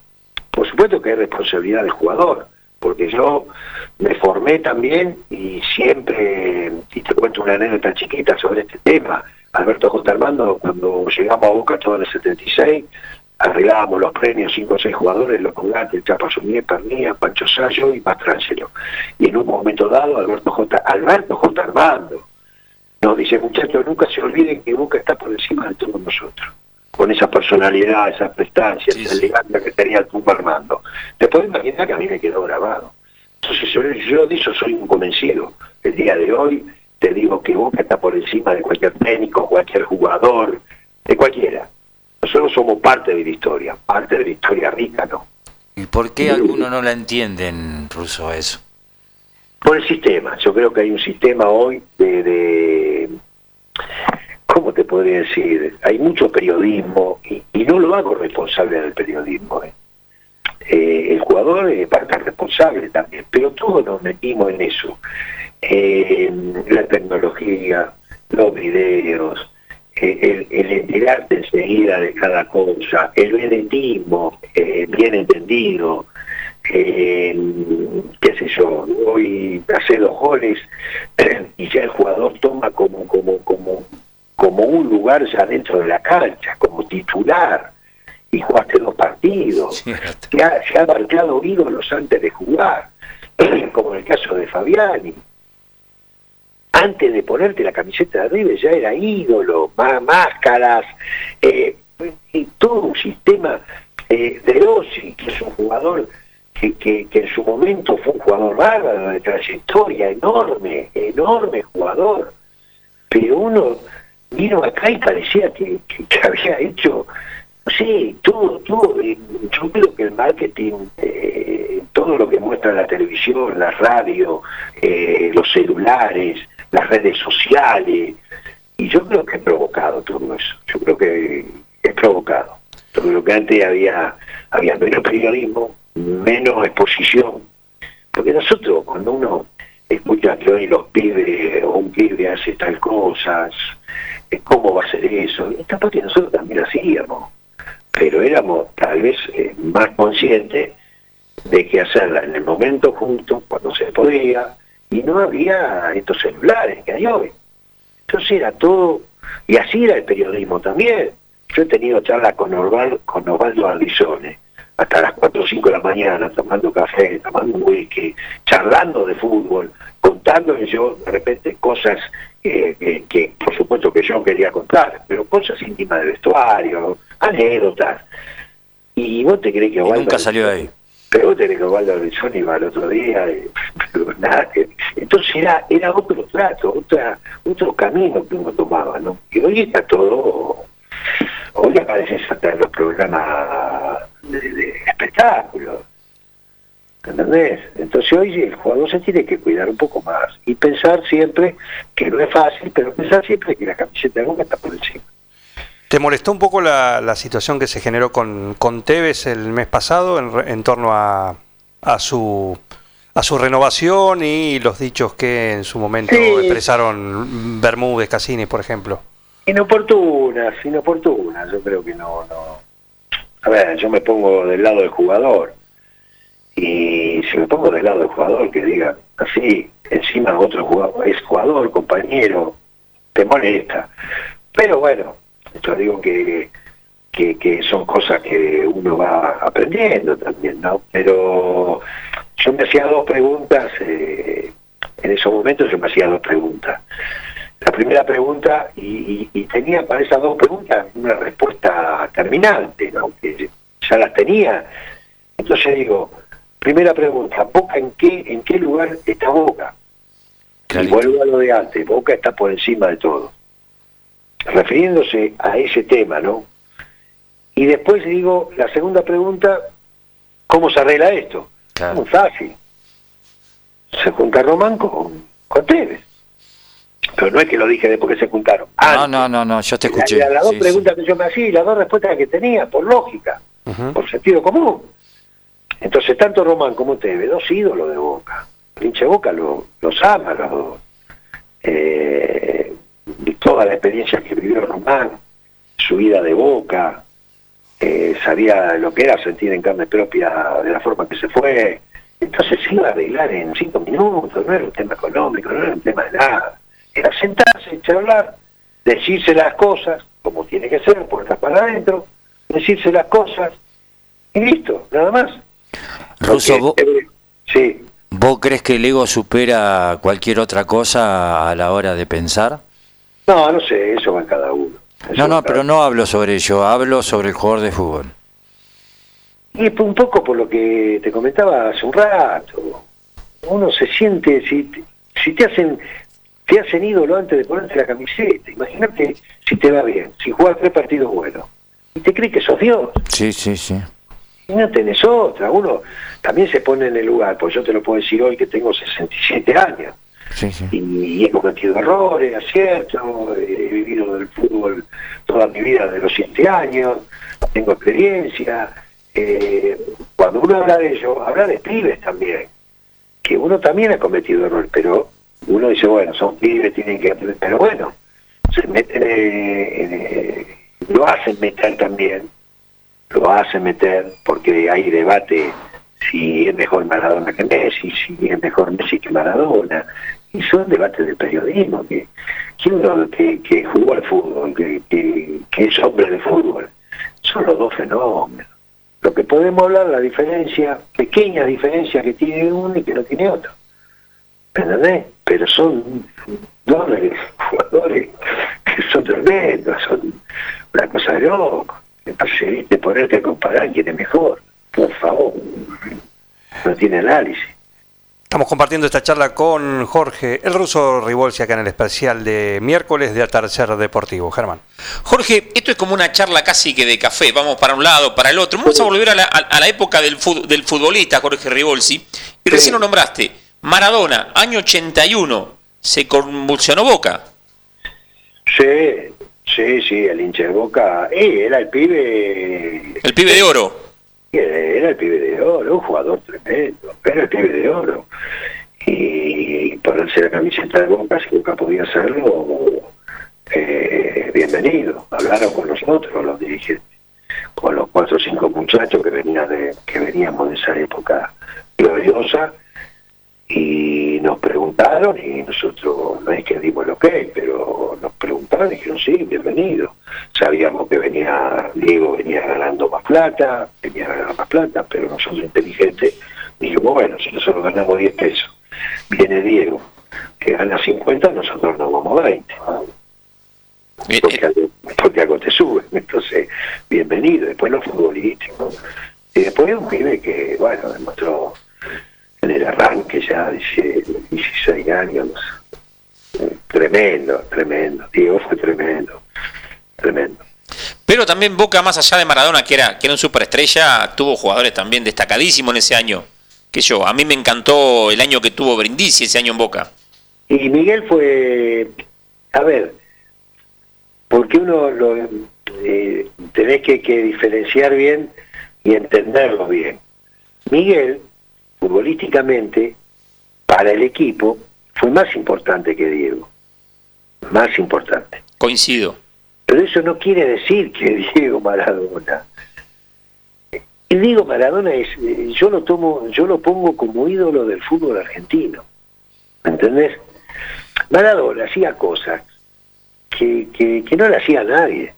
por supuesto que es responsabilidad del jugador, porque yo me formé también y siempre, y te cuento una anécdota chiquita sobre este tema, Alberto J. Armando, cuando llegamos a Boca todo en el 76, arreglábamos los premios, cinco o seis jugadores, los colgantes, Chapa Sumier, Pernía, Pancho Sayo y Mastrangelo. Y en un momento dado, Alberto J. Alberto J. Armando nos dice, muchachos, nunca se olviden que Boca está por encima de todos nosotros con esa personalidad, esa prestancia, esa elegancia que tenía el Pumba Armando. Te puedes imaginar que a mí me quedó grabado. Entonces yo, de eso soy un convencido. El día de hoy te digo que Boca está por encima de cualquier técnico, cualquier jugador, de cualquiera. Nosotros somos parte de la historia, parte de la historia rica, ¿no? ¿Y por qué algunos no la entienden, Ruso, eso? Por el sistema. Yo creo que hay un sistema hoy de ¿cómo te podría decir? Hay mucho periodismo y, no lo hago responsable del periodismo. ¿eh? Eh, el jugador es parte responsable también, pero todos nos metimos en eso. la tecnología, los videos, el, el, enterarte enseguida de cada cosa, el vedetismo eh, bien entendido, qué sé yo, hoy hace dos goles y ya el jugador toma como, como, como como un lugar ya dentro de la cancha, como titular, y jugaste dos partidos, que ha, se ha marcado ídolos antes de jugar, como en el caso de Fabiani. Antes de ponerte la camiseta de arriba ya era ídolo, más máscaras, eh, todo un sistema eh, de Rossi, que es un jugador que, que, en su momento fue un jugador bárbaro, de trayectoria enorme, enorme jugador, pero uno vino acá y parecía que, había hecho, sé, todo, todo. Eh, yo creo que el marketing, eh, todo lo que muestra la televisión, la radio, eh, los celulares, las redes sociales, y yo creo que he provocado todo eso. Yo creo que es provocado. Yo creo que antes había, había menos periodismo, menos exposición. Porque nosotros, cuando uno escucha que hoy los pibes o un pibe hace tal cosas, ¿cómo va a ser eso? Esta parte nosotros también hacíamos, pero éramos tal vez eh, más conscientes de que hacerla en el momento justo, cuando se podía, y no había estos celulares que hay hoy. Entonces era todo, y así era el periodismo también. Yo he tenido charlas con, Osvaldo, con Osvaldo hasta las 4 o 5 de la mañana, tomando café, tomando whisky, charlando de fútbol, contándole yo de repente cosas que, por supuesto que yo quería contar, pero cosas íntimas de vestuario, anécdotas. Y vos te crees que Osvaldo... Nunca salió ahí. Que Osvaldo Alessoni iba el otro día, pero nada, entonces era, era otro trato, otra, otro camino que uno tomaba, ¿no? Y hoy está todo, hoy aparece hasta los programas de, de espectáculos ¿Entendés? Entonces hoy el jugador se tiene que cuidar un poco más y pensar siempre que no es fácil, pero pensar siempre que la camiseta de Boca está por encima. ¿Te molestó un poco la, la situación que se generó con, con Tevez el mes pasado en, en torno a, a su a su renovación y los dichos que en su momento Sí. expresaron Bermúdez, Cassini, por ejemplo? Inoportunas, inoportunas, yo creo que no, no. A ver, yo me pongo del lado del jugador. Y si me pongo del lado del jugador que diga así, encima otro jugador, es jugador, compañero, te molesta. Pero bueno, yo digo que, que, que son cosas que uno va aprendiendo también, ¿no? Pero yo me hacía dos preguntas, eh, en esos momentos yo me hacía dos preguntas. La primera pregunta, y, y- y tenía para esas dos preguntas una respuesta terminante, ¿no? que ya las tenía. Entonces digo, primera pregunta, ¿Boca en qué, en qué lugar está Boca? Y vuelvo a lo de antes, Boca está por encima de todo. Refiriéndose a ese tema, ¿no? Y después digo, la segunda pregunta, ¿cómo se arregla esto? Claro. Muy fácil. Se junta Román con, con Tevez. Pero no es que lo dije después que se juntaron. No, Antes. no, no, no, yo te escuché. la- Las dos Sí, sí. preguntas que yo me hacía y las dos respuestas que tenía, por lógica, por sentido común. Entonces, tanto Román como Tevez, dos ídolos de Boca. De Boca lo- los ama, los dos. Eh, y toda la experiencia que vivió Román, su vida de Boca, eh, sabía lo que era sentir en carne propia de la forma que se fue. Entonces se iba a arreglar en cinco minutos, no era un tema económico, no era un tema de nada. Era sentarse, charlar, decirse las cosas, como tiene que ser, puertas para adentro, decirse las cosas, y listo, nada más. Vos, Porque, eh, sí, ¿vos crees que el ego supera cualquier otra cosa a la hora de pensar? No, no sé, eso va en cada uno. Eso No, no, pero no hablo sobre ello, hablo sobre el jugador de fútbol. Y un poco por lo que te comentaba hace un rato. Uno se siente, si, si te hacen te hacen ídolo antes de ponerte la camiseta. Imagínate si te va bien, si juegas tres partidos buenos. Y te crees que sos Dios. Sí, sí, sí. Y no tenés otra. Uno también se pone en el lugar, pues yo te lo puedo decir hoy que tengo 67 años. Y he cometido errores, aciertos, he vivido del fútbol toda mi vida de los siete años, tengo experiencia. eh, cuando uno habla de ello, habla de pibes también, que uno también ha cometido errores, pero uno dice, bueno, son pibes, tienen que aprender, pero bueno, se meten, en, eh, lo hacen meter también, lo hacen meter, porque hay debate si es mejor Maradona que Messi, si es mejor Messi que Maradona, y son debates de periodismo, que, que que, jugó al fútbol, que, que, es hombre de fútbol, son los dos fenómenos. Lo que podemos hablar, la diferencia, pequeñas diferencias que tiene uno y que no tiene otro. ¿Entendés? Pero son dos jugadores que son tremendos, son una cosa de loco. Entonces, ¿viste? ponerte a comparar quién es mejor, por favor, no tiene análisis. Estamos compartiendo esta charla con Jorge, el ruso Rivolsi, acá en el especial de miércoles de Tercer Deportivo. Germán. Jorge, esto es como una charla casi que de café, vamos para un lado, para el otro. Vamos a volver a la, a- la época del, fut- del futbolista Jorge Rivolsi. Y recién lo nombraste, Maradona, año 81, se convulsionó Boca. Sí, sí, sí, el hincha de Boca, eh, era el pibe, El pibe de oro. Era el pibe de oro, un jugador tremendo, era el pibe de oro. Y ponerse la camiseta de Boca, si Boca podía hacerlo, eh, bienvenido. Hablaron con nosotros, los dirigentes, con los cuatro o cinco muchachos que venían de, que veníamos de esa época gloriosa y nos preguntaron y nosotros no es que dimos lo que pero nos preguntaron y dijeron sí, bienvenido. Sabíamos que venía, Diego venía ganando más plata, venía ganando más plata, pero nosotros inteligentes dijimos, bueno, si nosotros ganamos 10 pesos, viene Diego, que gana 50, nosotros nos vamos 20. Eh, Porque, eh, porque algo te sube, entonces, bienvenido, después los futbolísticos. Y después un pibe que, bueno, demostró en el arranque ya, dice, 16 años, eh, tremendo, tremendo, Diego fue tremendo, tremendo. Pero también Boca, más allá de Maradona, que era, que era un superestrella, tuvo jugadores también destacadísimos en ese año. sé yo, a mí me encantó el año que tuvo Brindisi, ese año en Boca. Y Miguel fue, a ver, porque uno lo eh, tenés que, que diferenciar bien y entenderlo bien. Miguel, futbolísticamente, para el equipo, fue más importante que Diego. Más importante. Coincido. Pero eso no quiere decir que Diego Maradona. El Diego Maradona es, eh, yo lo tomo, yo lo pongo como ídolo del fútbol argentino. ¿Me entendés? Maradona hacía cosas que, que, que no le hacía nadie.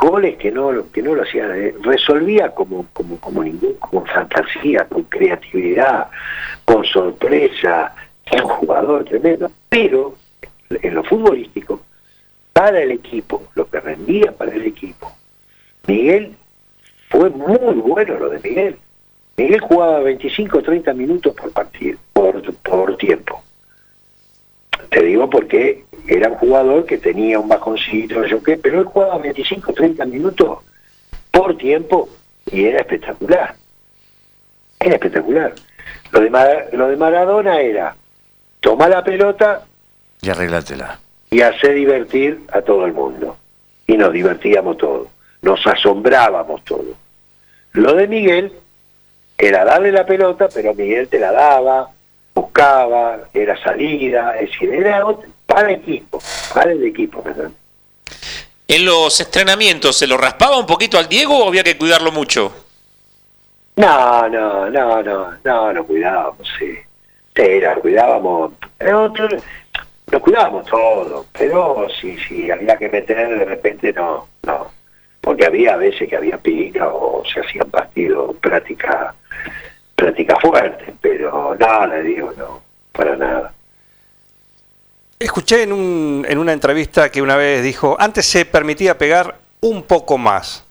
Goles que no, que no lo hacía nadie. Resolvía como, como, como ningún, con fantasía, con creatividad, con sorpresa. Era un jugador tremendo. Pero en lo futbolístico, para el equipo, lo que rendía para el equipo, Miguel fue muy bueno lo de Miguel. Miguel jugaba 25 o 30 minutos por partido, por, por tiempo. Te digo porque era un jugador que tenía un bajoncito, yo qué, pero él jugaba 25 o 30 minutos por tiempo y era espectacular. Era espectacular. Lo de, Mar- lo de Maradona era tomar la pelota Y arreglátela. y hacer divertir a todo el mundo. Y nos divertíamos todos, nos asombrábamos todos. Lo de Miguel era darle la pelota, pero Miguel te la daba, buscaba, era salida, es decir, era ot- para el equipo, para el equipo, ¿verdad? ¿En los entrenamientos se lo raspaba un poquito al Diego o había que cuidarlo mucho? No, no, no, no, no, nos cuidábamos, sí. Sí, cuidábamos, pero nos cuidábamos todos, pero sí, sí, había que meter, de repente no, no. Porque había veces que había pica o se hacían partidos, práctica, práctica fuerte, pero no, le digo, no, para nada. Escuché en, un- en una entrevista que una vez dijo, antes se permitía pegar un poco más.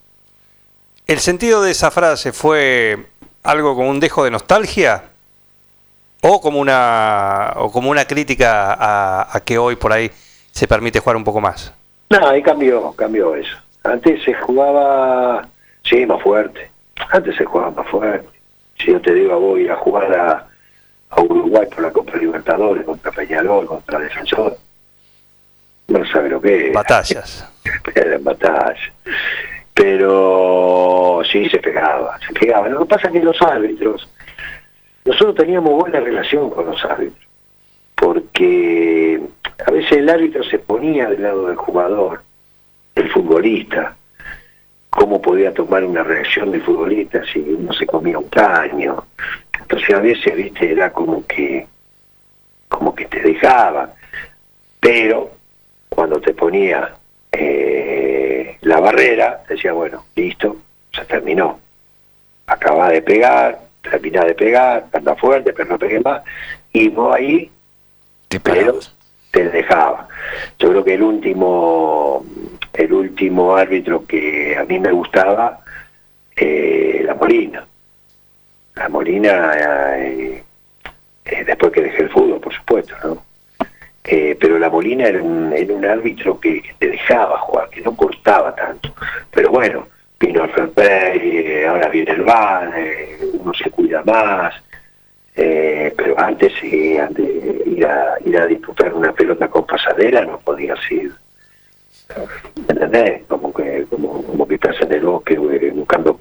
¿El sentido de esa frase fue algo como un dejo de nostalgia? ¿O como una, o como una crítica a, a que hoy por ahí se permite jugar un poco más? No, ahí cambió, cambió eso. Antes se jugaba, sí, más fuerte. Antes se jugaba más fuerte. Si yo te digo, voy a jugar a, a Uruguay por la Copa Libertadores contra Peñarol, contra Defensor, no sabe lo que es. Batallas. Eran batallas. Pero sí se pegaba, se pegaba. Lo que pasa es que los árbitros, nosotros teníamos buena relación con los árbitros, porque a veces el árbitro se ponía del lado del jugador, del futbolista, cómo podía tomar una reacción del futbolista si uno se comía un caño. Entonces a veces, viste, era como que, como que te dejaba. Pero cuando te ponía eh, la barrera, decía, bueno, listo, se terminó. Acaba de pegar, termina de pegar, anda fuerte, pero no pegué más. Y vos ahí Te pero te dejaba. Yo creo que el último, el último árbitro que a mí me gustaba, eh, la Molina. La Molina, eh, eh, después que dejé el fútbol, por supuesto, ¿no? Pero la Molina era un, árbitro que, te dejaba jugar, que no cortaba tanto. Pero bueno, vino el ahora viene el VAR, uno se cuida más. Pero antes, antes ir a disputar una pelota con pasadera no podía ser. ¿Entendés? Como que, como, como que estás en el bosque eh, buscando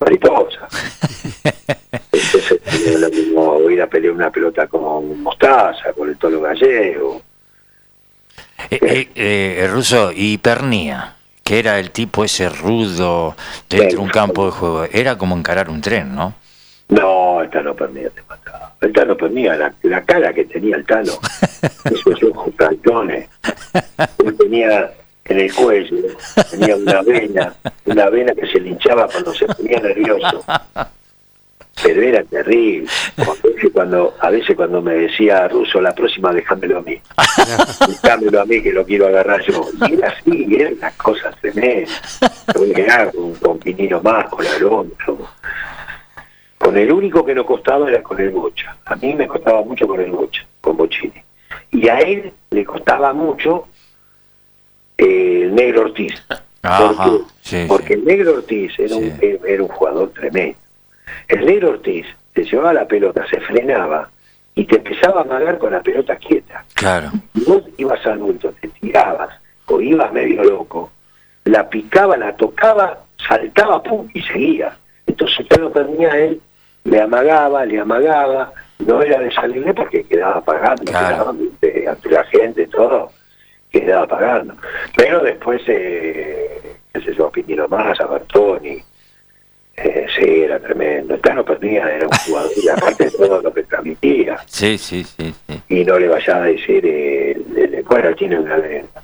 mariposas. Entonces, es lo mismo ir a pelear una pelota con mostaza, con el tolo gallego. Eh, eh, eh, el ruso y Pernía, que era el tipo ese rudo dentro de un campo de juego. Era como encarar un tren, ¿no? No, el Tano Pernilla te mataba. El Tano Pernilla, la, la cara que tenía el Tano, esos ojos cantones, él tenía en el cuello, tenía una vena, una vena que se le hinchaba cuando se ponía nervioso. Pero era terrible. Cuando, a veces cuando me decía Ruso, la próxima déjamelo a mí. Déjamelo a mí que lo quiero agarrar yo. Y era así, eran unas cosas tremendas. Con, con Pinino más, con Alonso. Con el único que no costaba era con el Bocha. A mí me costaba mucho con el Bocha, con Bochini. Y a él le costaba mucho eh, el negro Ortiz. Ajá, porque, sí, porque sí. el negro Ortiz era, un, Sí. era un jugador tremendo. El negro Ortiz te llevaba la pelota, se frenaba y te empezaba a amagar con la pelota quieta. Claro. Y vos ibas al bulto, te tirabas o ibas medio loco, la picaba, la tocaba, saltaba, pum, y seguía. Entonces todo venía él, le amagaba, le amagaba, no era de salirle porque quedaba pagando, Claro. quedaba, ante la gente, todo, quedaba pagando. Pero después, eh, qué sé yo, Piñero más, a Bertoni, eh, sí, era tremendo. El Tano perdía, era un jugador, y aparte de todo lo que transmitía Sí, sí, sí, sí. y no le vaya a decir, eh, le- le- bueno, tiene una,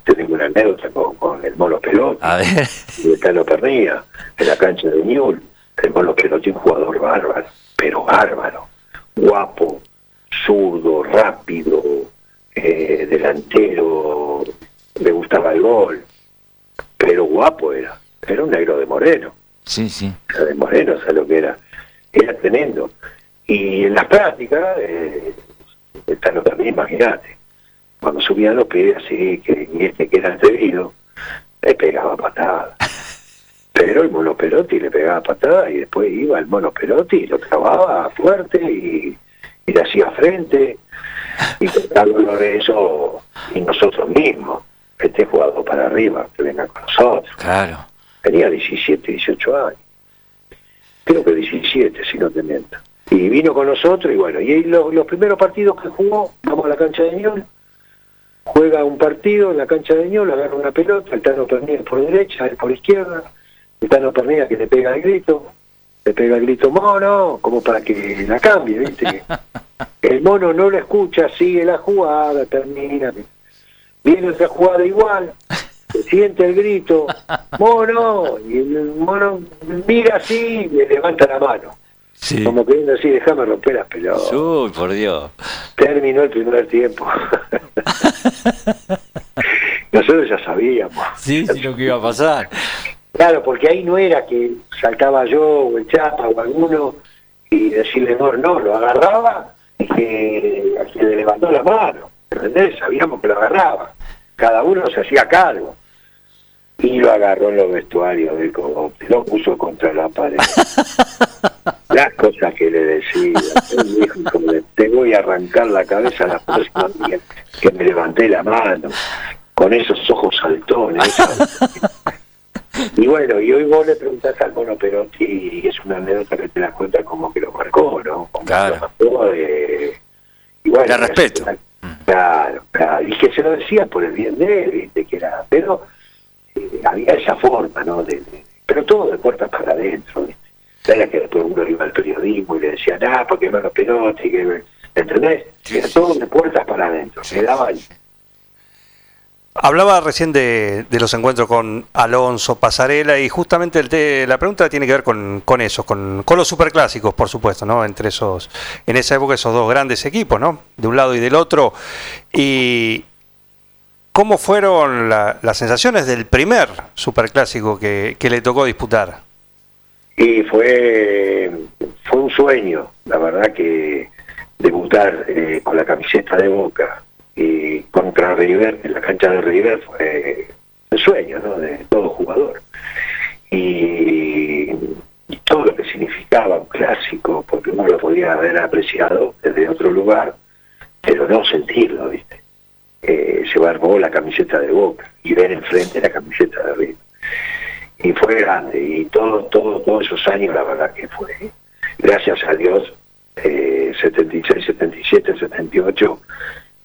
tiene una anécdota con, con el mono pelota, A ver. y el Tano perdía en la cancha de Ñul, el mono pelota es un jugador bárbaro, pero bárbaro, guapo, zurdo, rápido, eh, delantero, le gustaba el gol, pero guapo era, era un negro de moreno Sí, sí. era de Moreno, ¿sabes lo que era? Era tremendo. Y en las prácticas, eh, Tano también, imagínate, cuando subían los pibes así, que y este que era atrevido, le pegaba patada. Pero el mono Perotti le pegaba patada y después iba el mono Perotti y lo clavaba fuerte y, y le hacía frente. Y con Carlos Lorenzo y nosotros mismos, este jugador para arriba, que venga con nosotros Claro. tenía 17, 18 años. Creo que 17, si no te miento. Y vino con nosotros y bueno, y lo- los primeros partidos que jugó, vamos a la cancha de Ñol, juega un partido en la cancha de Ñol, agarra una pelota, el Tano Pernilla por derecha, él por izquierda, el Tano Pernilla que le pega el grito, le pega el grito mono, como para que la cambie, ¿viste? El mono no lo escucha, sigue la jugada, termina. Viene otra jugada igual, se siente el grito, mono, y el mono mira así y le levanta la mano. Sí. Como queriendo así, déjame romper las pelotas. Uy, por Dios. Terminó el primer tiempo. Nosotros ya sabíamos. Sí, sí, lo que iba a pasar. Claro, porque ahí no era que saltaba yo o el Chapa o alguno y decirle no, no, lo agarraba y que, le levantó la mano. ¿Entendés? Sabíamos que lo agarraba. Cada uno se hacía cargo. Y lo agarró en los vestuarios del cogote, lo puso contra la pared. Las cosas que le decía, dijo, como de, te voy a arrancar la cabeza la próxima vez que me levanté la mano, con esos ojos saltones. esa- y bueno, y hoy vos le preguntás al Mono Perotti y es una anécdota que te das cuenta como que lo marcó, ¿no? Como que Claro. lo marcó, eh, y bueno, Era respeto. Claro, claro, y que se lo decía por el bien de él, ¿viste? Que era, pero eh, había esa forma, ¿no? De, de- pero todo de puertas para adentro, ¿viste? Era que después uno iba al periodismo y le decía, ah, porque Mono Perotti, que... ¿Entendés? Era todo de puertas para adentro, se daba ahí. Hablaba recién de, los encuentros con Alonso, Pasarela, y justamente el te- la pregunta tiene que ver con, con eso, con, con los superclásicos, por supuesto, ¿no? Entre esos, en esa época, esos dos grandes equipos, ¿no? De un lado y del otro. Y ¿cómo fueron la- las sensaciones del primer superclásico que, que le tocó disputar? Y fue, fue un sueño, la verdad que debutar eh, con la camiseta de Boca y contra River, en la cancha de River, fue el sueño ¿no? de todo jugador. Y, y todo lo que significaba un clásico, porque uno lo podía haber apreciado desde otro lugar, pero no sentirlo, ¿viste? Eh, se armó la camiseta de Boca y ver enfrente la camiseta de River y fue grande y todo, todo, todos esos años la verdad que fue, gracias a Dios, eh, 76, 77, 78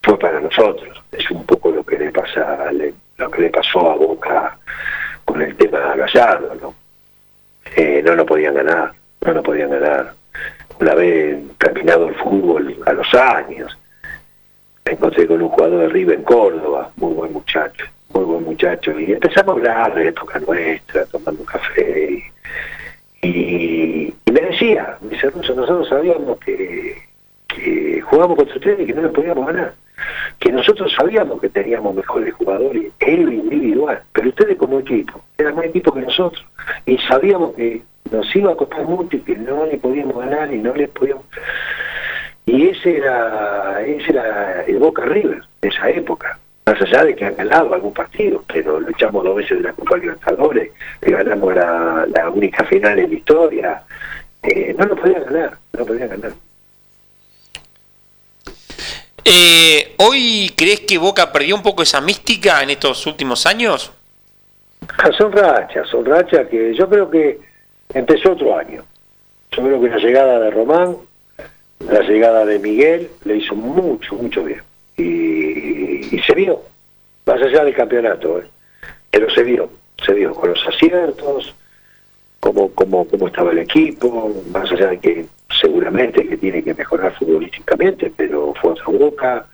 fue para nosotros. Es un poco lo que le pasa, lo que le pasó a Boca con el tema de Gallardo, ¿no? Eh, no lo podían ganar, no lo podían ganar. Una vez terminado el fútbol a los años, me encontré con un jugador de River en Córdoba, muy buen muchacho, muy buen muchacho, y empezamos a hablar de época nuestra, tomando café, y, me decía, me dice, nosotros sabíamos que, que jugábamos contra ustedes y que no les podíamos ganar, que nosotros sabíamos que teníamos mejores jugadores en lo individual, pero ustedes como equipo, eran más equipo que nosotros, y sabíamos que nos iba a costar mucho y que no le podíamos ganar y no les podíamos... Y ese era, ese era el Boca River de esa época. Más allá de que han ganado algún partido, pero luchamos dos veces de la Copa Libertadores, le ganamos la, única final en la historia eh, no lo podían ganar, no lo podían ganar. Eh, ¿Hoy crees que Boca perdió un poco esa mística en estos últimos años? Ah, Son rachas, son rachas que yo creo que empezó otro año. Yo creo que la llegada de Román, la llegada de Miguel, le hizo mucho, mucho bien. Y, y se vio, más allá del campeonato, ¿eh? pero se vio, se vio con los aciertos, cómo, cómo, cómo estaba el equipo, más allá de que seguramente que tiene que mejorar futbolísticamente, pero fue otra boca,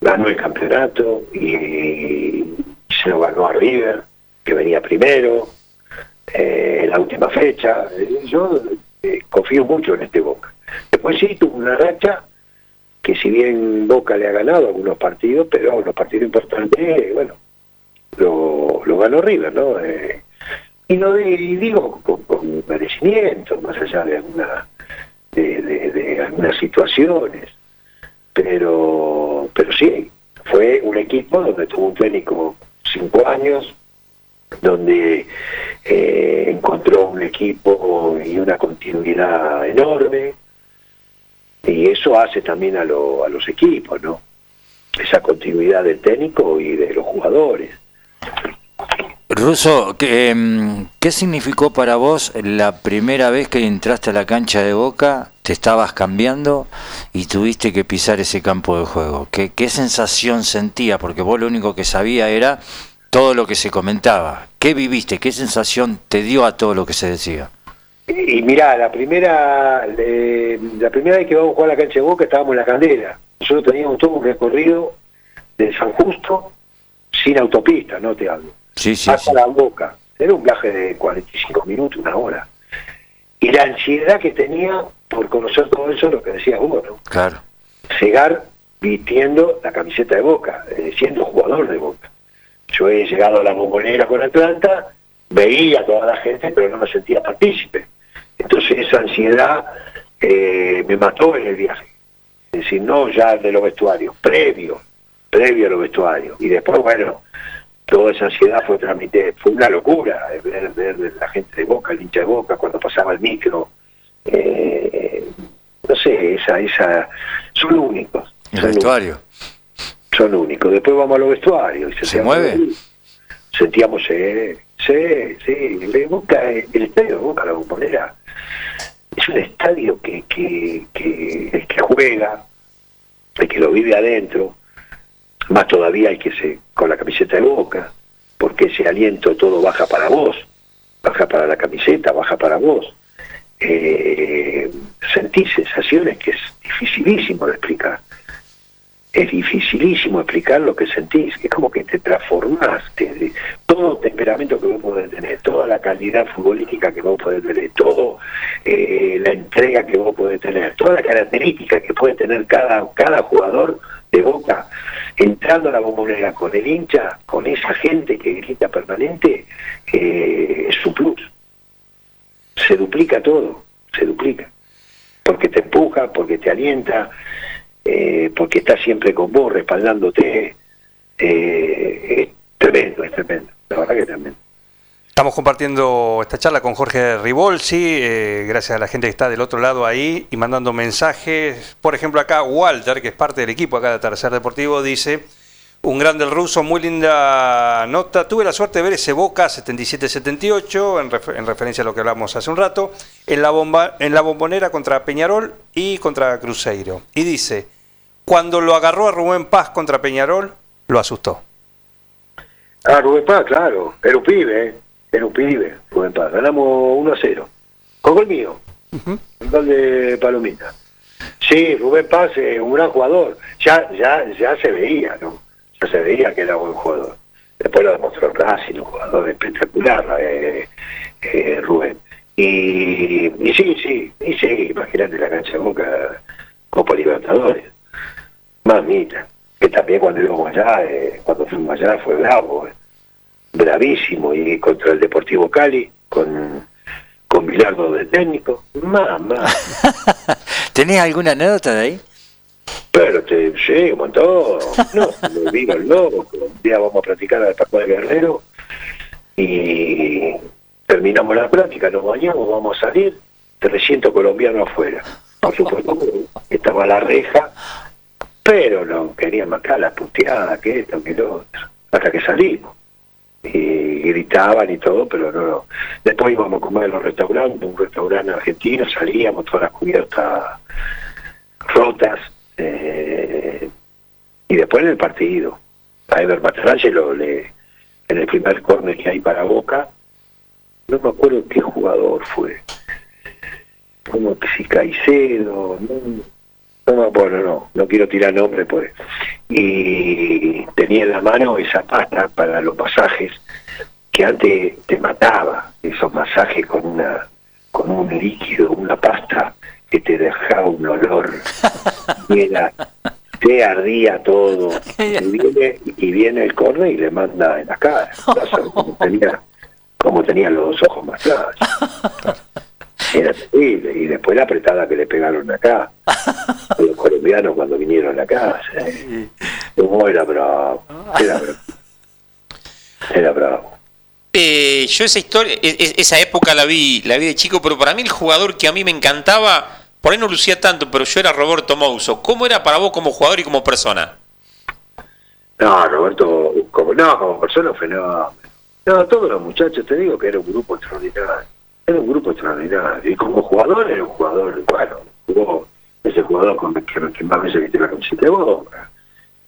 ganó el campeonato y, se lo ganó a River, que venía primero, eh, en la última fecha. Yo eh, confío mucho en este Boca. Después sí tuvo una racha que si bien Boca le ha ganado algunos partidos, pero los partidos importantes, bueno, lo, lo ganó River, ¿no? Eh, y no digo con, con merecimiento, más allá de alguna de algunas situaciones, pero pero sí, fue un equipo donde tuvo un técnico cinco años, donde eh, encontró un equipo y una continuidad enorme, y eso hace también a, lo- a los equipos, ¿no? Esa continuidad del técnico y de los jugadores. Ruso, ¿qué, em, ¿qué significó para vos la primera vez que entraste a la cancha de Boca? Te estabas cambiando y tuviste que pisar ese campo de juego. ¿Qué, qué sensación sentía? Porque vos lo único que sabía era todo lo que se comentaba. ¿Qué viviste? ¿Qué sensación te dio a todo lo que se decía? Y, y mirá, la primera, eh, la primera vez que vamos a jugar a la cancha de Boca estábamos en la candela. Nosotros teníamos todo un recorrido de San Justo sin autopista, no te hablo. Sí, sí, hasta sí. la boca. Era un viaje de 45 minutos, una hora. Y la ansiedad que tenía por conocer todo eso, lo que decías vos, ¿no? Claro. Llegar vistiendo la camiseta de Boca, eh, siendo jugador de Boca. Yo he llegado a la bombonera con Atlanta, veía a toda la gente, pero no me sentía partícipe. Entonces esa ansiedad eh, me mató en el viaje. Es decir, no ya de los vestuarios, previo, previo a los vestuarios. Y después, bueno, toda esa ansiedad fue tramité, fue una locura eh, ver, ver la gente de Boca, el hincha de Boca, cuando pasaba el micro. eh, no sé, esa, esa, son únicos. El son vestuario. son únicos. Después vamos a los vestuarios. y ¿Se mueve? Sentíamos, eh, sí, sí. El, Boca, eh, el estadio de Boca, la bombonera, es un estadio que, que, que el que juega, el que lo vive adentro, más todavía el que se, con la camiseta de Boca, porque ese aliento todo baja para vos, baja para la camiseta, baja para vos. Eh, sentís sensaciones que es dificilísimo de explicar es dificilísimo explicar lo que sentís, que es como que te transformás, te- todo temperamento que vos podés tener, toda la calidad futbolística que vos podés tener, todo eh, la entrega que vos podés tener, toda la característica que puede tener cada, cada jugador de Boca, entrando a la bombonera con el hincha, con esa gente que grita permanente, eh, es su plus. Se duplica todo, se duplica. Porque te empuja, porque te alienta, eh, porque está siempre con vos, respaldándote. Eh, es tremendo, es tremendo. La verdad que es tremendo. Estamos compartiendo esta charla con Jorge Ribolsi, eh, gracias a la gente que está del otro lado ahí y mandando mensajes. Por ejemplo, acá Walter, que es parte del equipo acá de Tercer Deportivo, dice, un grande ruso, muy linda nota. Tuve la suerte de ver ese Boca 77-78, en, refer- en referencia a lo que hablamos hace un rato, en la, bomba, en la bombonera contra Peñarol y contra Cruzeiro. Y dice, cuando lo agarró a Rubén Paz contra Peñarol, lo asustó. Ah, Rubén Paz, claro, era un pibe, ¿eh? Era un pibe, Rubén Paz. Ganamos 1 a 0. Con gol mío, el gol de Palomita. Sí, Rubén Paz es un gran jugador. Ya, ya, ya se veía, ¿no? Ya se veía que era buen jugador. Después lo demostró en Racing, un jugador espectacular, eh, eh, Rubén. Y, y sí, sí, y sí, imagínate la cancha de Boca, Copa Libertadores. Mamita, que también cuando íbamos allá, eh, cuando fuimos allá fue bravo, eh, bravísimo, y contra el Deportivo Cali, con, con Bilardo de técnico, mamá, ¿Tenés alguna anécdota de ahí? pero te, sí, un montón, no, me vino el loco, un día vamos a practicar al Paco de Guerrero, y terminamos la práctica, nos bañamos, vamos a salir, 300 colombianos afuera. Por supuesto, estaba la reja, pero no querían marcar la puteada, que esto, que lo otro, hasta que salimos. Y gritaban y todo, pero no, no. Después íbamos a comer en los restaurantes, un restaurante argentino, salíamos todas las cubiertas rotas, eh, y después en el partido. A Ever Matarangelo le, en el primer córner que hay para Boca, no me acuerdo qué jugador fue, como si Caicedo, no, bueno, no, no quiero tirar nombre pues. Y tenía en la mano esa pasta para los masajes que antes te mataba, esos masajes con una con un líquido, una pasta que te dejaba un olor y era, te ardía todo. Y viene, y viene el corne y le manda en la cara. Como tenía, como tenía los ojos más claros. Era terrible. Y después la apretada que le pegaron acá. A los colombianos cuando vinieron a casa. Como era bravo. Era bravo. Era bravo. Eh, yo esa historia, e- e- esa época la vi, la vi de chico, pero para mí el jugador que a mí me encantaba, por ahí no lucía tanto, pero yo era Roberto Mouso. ¿Cómo era para vos como jugador y como persona? No, Roberto, como, no, como persona fenómeno. No, todos los muchachos, te digo que era un grupo extraordinario. Un grupo extraordinario. Y como jugador era un jugador, bueno, jugó ese jugador con el que, más veces viste la camiseta de.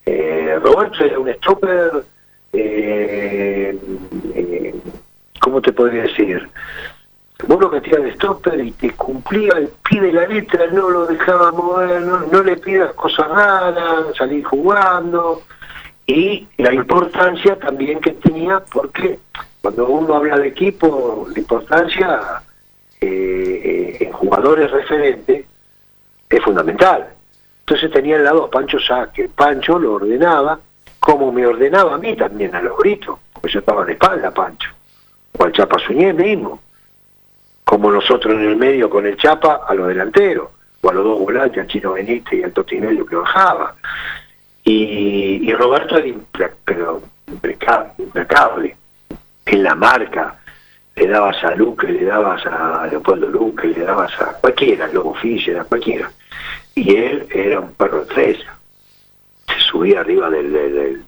Eh, Roberto era un stopper, eh, eh, ¿cómo te podría decir? Vos lo metías de stopper y te cumplía el pie de la letra, no lo dejaba mover, no, no le pidas cosas raras, salir jugando y la importancia también que tenía, porque cuando uno habla de equipo, la importancia eh, eh, en jugadores referentes es fundamental. Entonces tenía al lado a Pancho Sá, que Pancho lo ordenaba, como me ordenaba a mí también a los gritos, porque yo estaba de espalda Pancho, o al Chapa Suñé mismo, como nosotros en el medio con el Chapa a los delanteros, o a los dos volantes, al Chino Benítez y al Totinello que bajaba. Y, y Roberto era impecable en la marca. Le dabas a Luque, le dabas a Leopoldo Luque, le dabas a cualquiera, Lobo Fischer, a cualquiera. Y él era un perro tres. Se subía arriba del, del, del,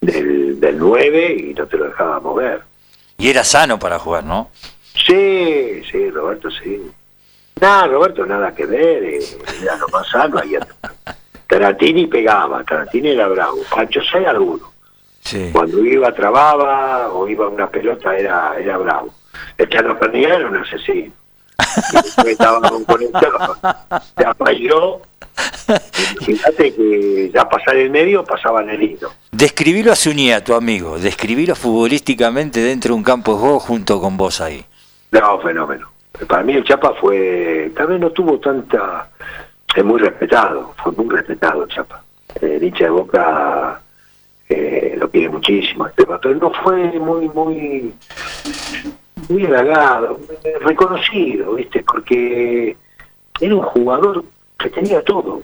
del, del 9 y no te lo dejaba mover. Y era sano para jugar, ¿no? Sí, sí, Roberto, sí. Nada, Roberto, nada que ver, eh, era lo más sano. ahí. Tarantini pegaba, Tarantini era bravo, Pancho Say alguno. Sí. Cuando iba trababa o iba a una pelota era, era bravo. El Chano Pernilla era un asesino. Estaba con conectado, se apayó. Fíjate que ya pasar el medio pasaban el hilo. Describilo a Zuniga, tu amigo. Describilo futbolísticamente dentro de un campo de juego junto con vos ahí. No, fenómeno. Para mí el Chapa fue, tal vez no tuvo tanta, es muy respetado, fue muy respetado el Chapa. El hincha de Boca eh, lo quiere muchísimo, este, pero no fue muy, muy, muy halagado, reconocido, ¿viste? Porque era un jugador que tenía todo.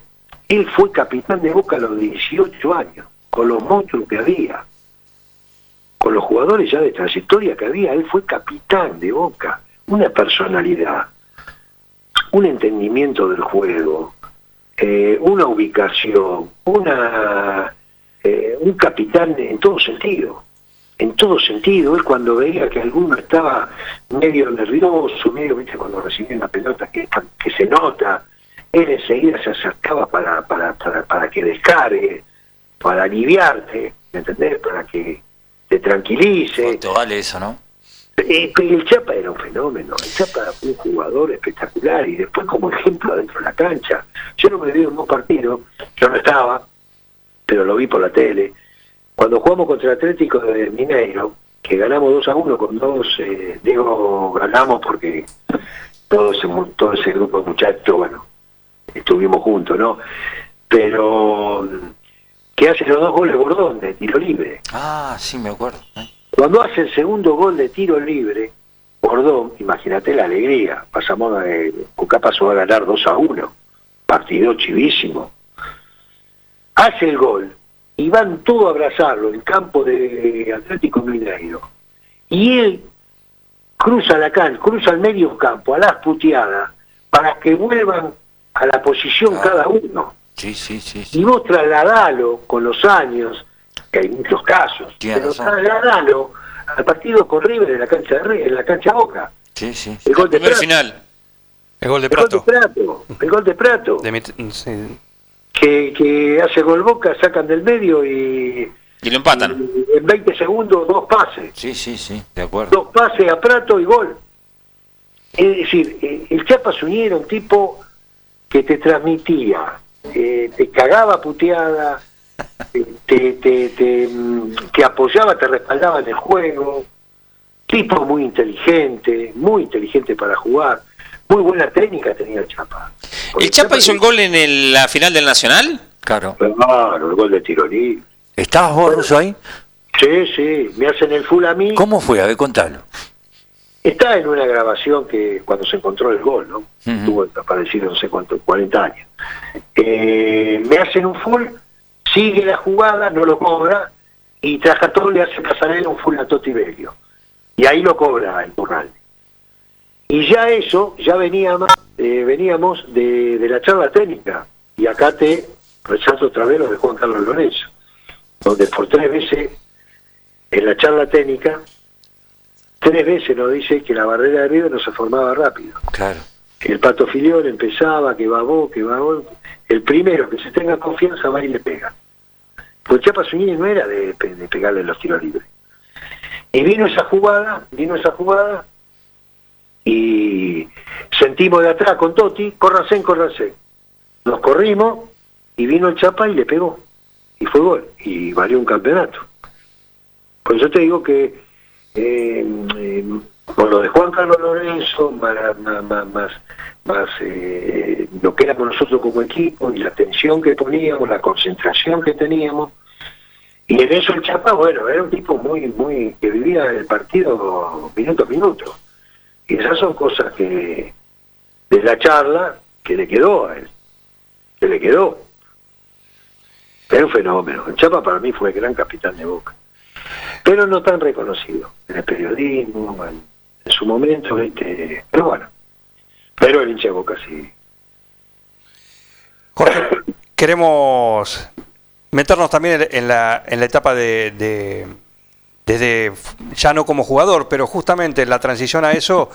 Él fue capitán de Boca a los 18 años, con los monstruos que había, con los jugadores ya de trayectoria que había, él fue capitán de Boca, una personalidad, un entendimiento del juego, eh, una ubicación, una eh, un capitán en todo sentido, en todo sentido. Él cuando veía que alguno estaba medio nervioso, medio, viste, cuando recibía una pelota que, que se nota, él enseguida se acercaba para, para, para, para que descargue, para aliviarte, ¿me entendés? Para que te tranquilice. ¿Cuánto vale eso, no? Eh, el Chapa era un fenómeno, el Chapa fue un jugador espectacular y después como ejemplo dentro de la cancha. Yo no me vi en un partido, yo no estaba, pero lo vi por la tele. Cuando jugamos contra el Atlético de Mineiro, que ganamos 2 a 1 con dos, eh, digo ganamos porque todo ese, todo ese grupo de muchachos, bueno, estuvimos juntos, ¿no? Pero que hace los dos goles Bordón de tiro libre. Ah, sí, me acuerdo. ¿eh? Cuando hace el segundo gol de tiro libre, Bordón, imagínate la alegría, pasamos de Cuca pasó a ganar 2 a 1, partido chivísimo. Hace el gol y van todos a abrazarlo, el campo de Atlético Mineiro. Y él, cruza la cancha, cruza el medio campo a las puteadas para que vuelvan a la posición Ah. cada uno. Sí, sí, sí. sí. Y vos trasladalo con los años, que hay muchos casos, pero razón. trasladalo al partido con River en la cancha de en la cancha Boca. Sí, sí. El gol de Primer Prato. final. El gol de El gol de Prato. El gol de Prato. De mit- sí. Que, que hace gol Boca, sacan del medio y, Y lo empatan. y en 20 segundos dos pases. Sí, sí, sí, de acuerdo. dos pases a Prato y gol. Es decir, eh, el Chapa Zuniga era un tipo que te transmitía, eh, te cagaba puteada, te, te, te, mm, te apoyaba, te respaldaba en el juego, tipo muy inteligente, muy inteligente para jugar, muy buena técnica tenía el Chapa. Porque ¿El Chapa hizo el gol en el- la final del Nacional? Claro. Claro, el gol de tiro libre. ¿Estabas vos, Russo, ahí? Sí, sí, me hacen el full a mí. ¿Cómo fue? A ver, contalo. Está en una grabación que cuando se encontró el gol, ¿no? Estuvo desaparecido no sé cuánto, 40 años. Eh, me hacen un full, sigue la jugada, no lo cobra, y Trajatón le hace pasarela un full a Totti Bello. Y ahí lo cobra el Porral. Y ya eso, ya veníamos, eh, veníamos de, de la charla técnica. Y acá te rechazo otra vez lo de Juan Carlos Lorenzo, donde por tres veces en la charla técnica tres veces nos dice que la barrera de River no se formaba rápido. Claro. Que el pato filión empezaba, que va vos, que va vos. El primero que se tenga confianza va y le pega. Pues Chapa Zúñiga no era de, de pegarle los tiros libres. Y vino esa jugada, vino esa jugada, y sentimos de atrás con Totti, córranse, córranse. Nos corrimos, y vino el Chapa y le pegó. Y fue gol, y valió un campeonato. Por eso te digo que eh, eh, con lo de Juan Carlos Lorenzo, más, más, más, más, eh, lo que éramos nosotros como equipo y la atención que poníamos, la concentración que teníamos. Y en eso el Chapa, bueno, era un tipo muy, muy, que vivía el partido minuto a minuto. Y esas son cosas que, de la charla, que le quedó a él, que le quedó. Era un fenómeno. El Chapa para mí fue el gran capitán de Boca pero no tan reconocido en el periodismo, en, su momento, ¿viste? pero bueno, pero el hincha de Boca sí. Jorge, queremos meternos también en- en la, en la etapa de, de- desde ya no como jugador, pero justamente en la transición a eso,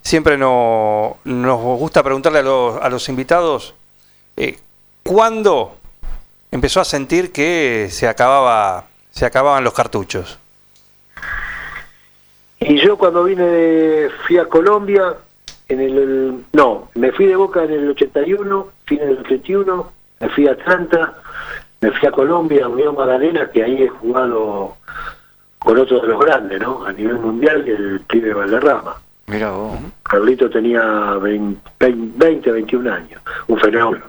siempre no- nos gusta preguntarle a los, a los invitados eh, cuándo empezó a sentir que se acababa se acababan los cartuchos. Y yo cuando vine, de- fui a Colombia, en el, no, me fui de Boca en el 81, fin del 81, me fui a Atlanta, me fui a Colombia, a Magdalena, que ahí he jugado con otros de los grandes, ¿no? A nivel mundial, el pibe Valderrama. Mira vos. Carlito tenía 20, 20, 21 años, un fenómeno.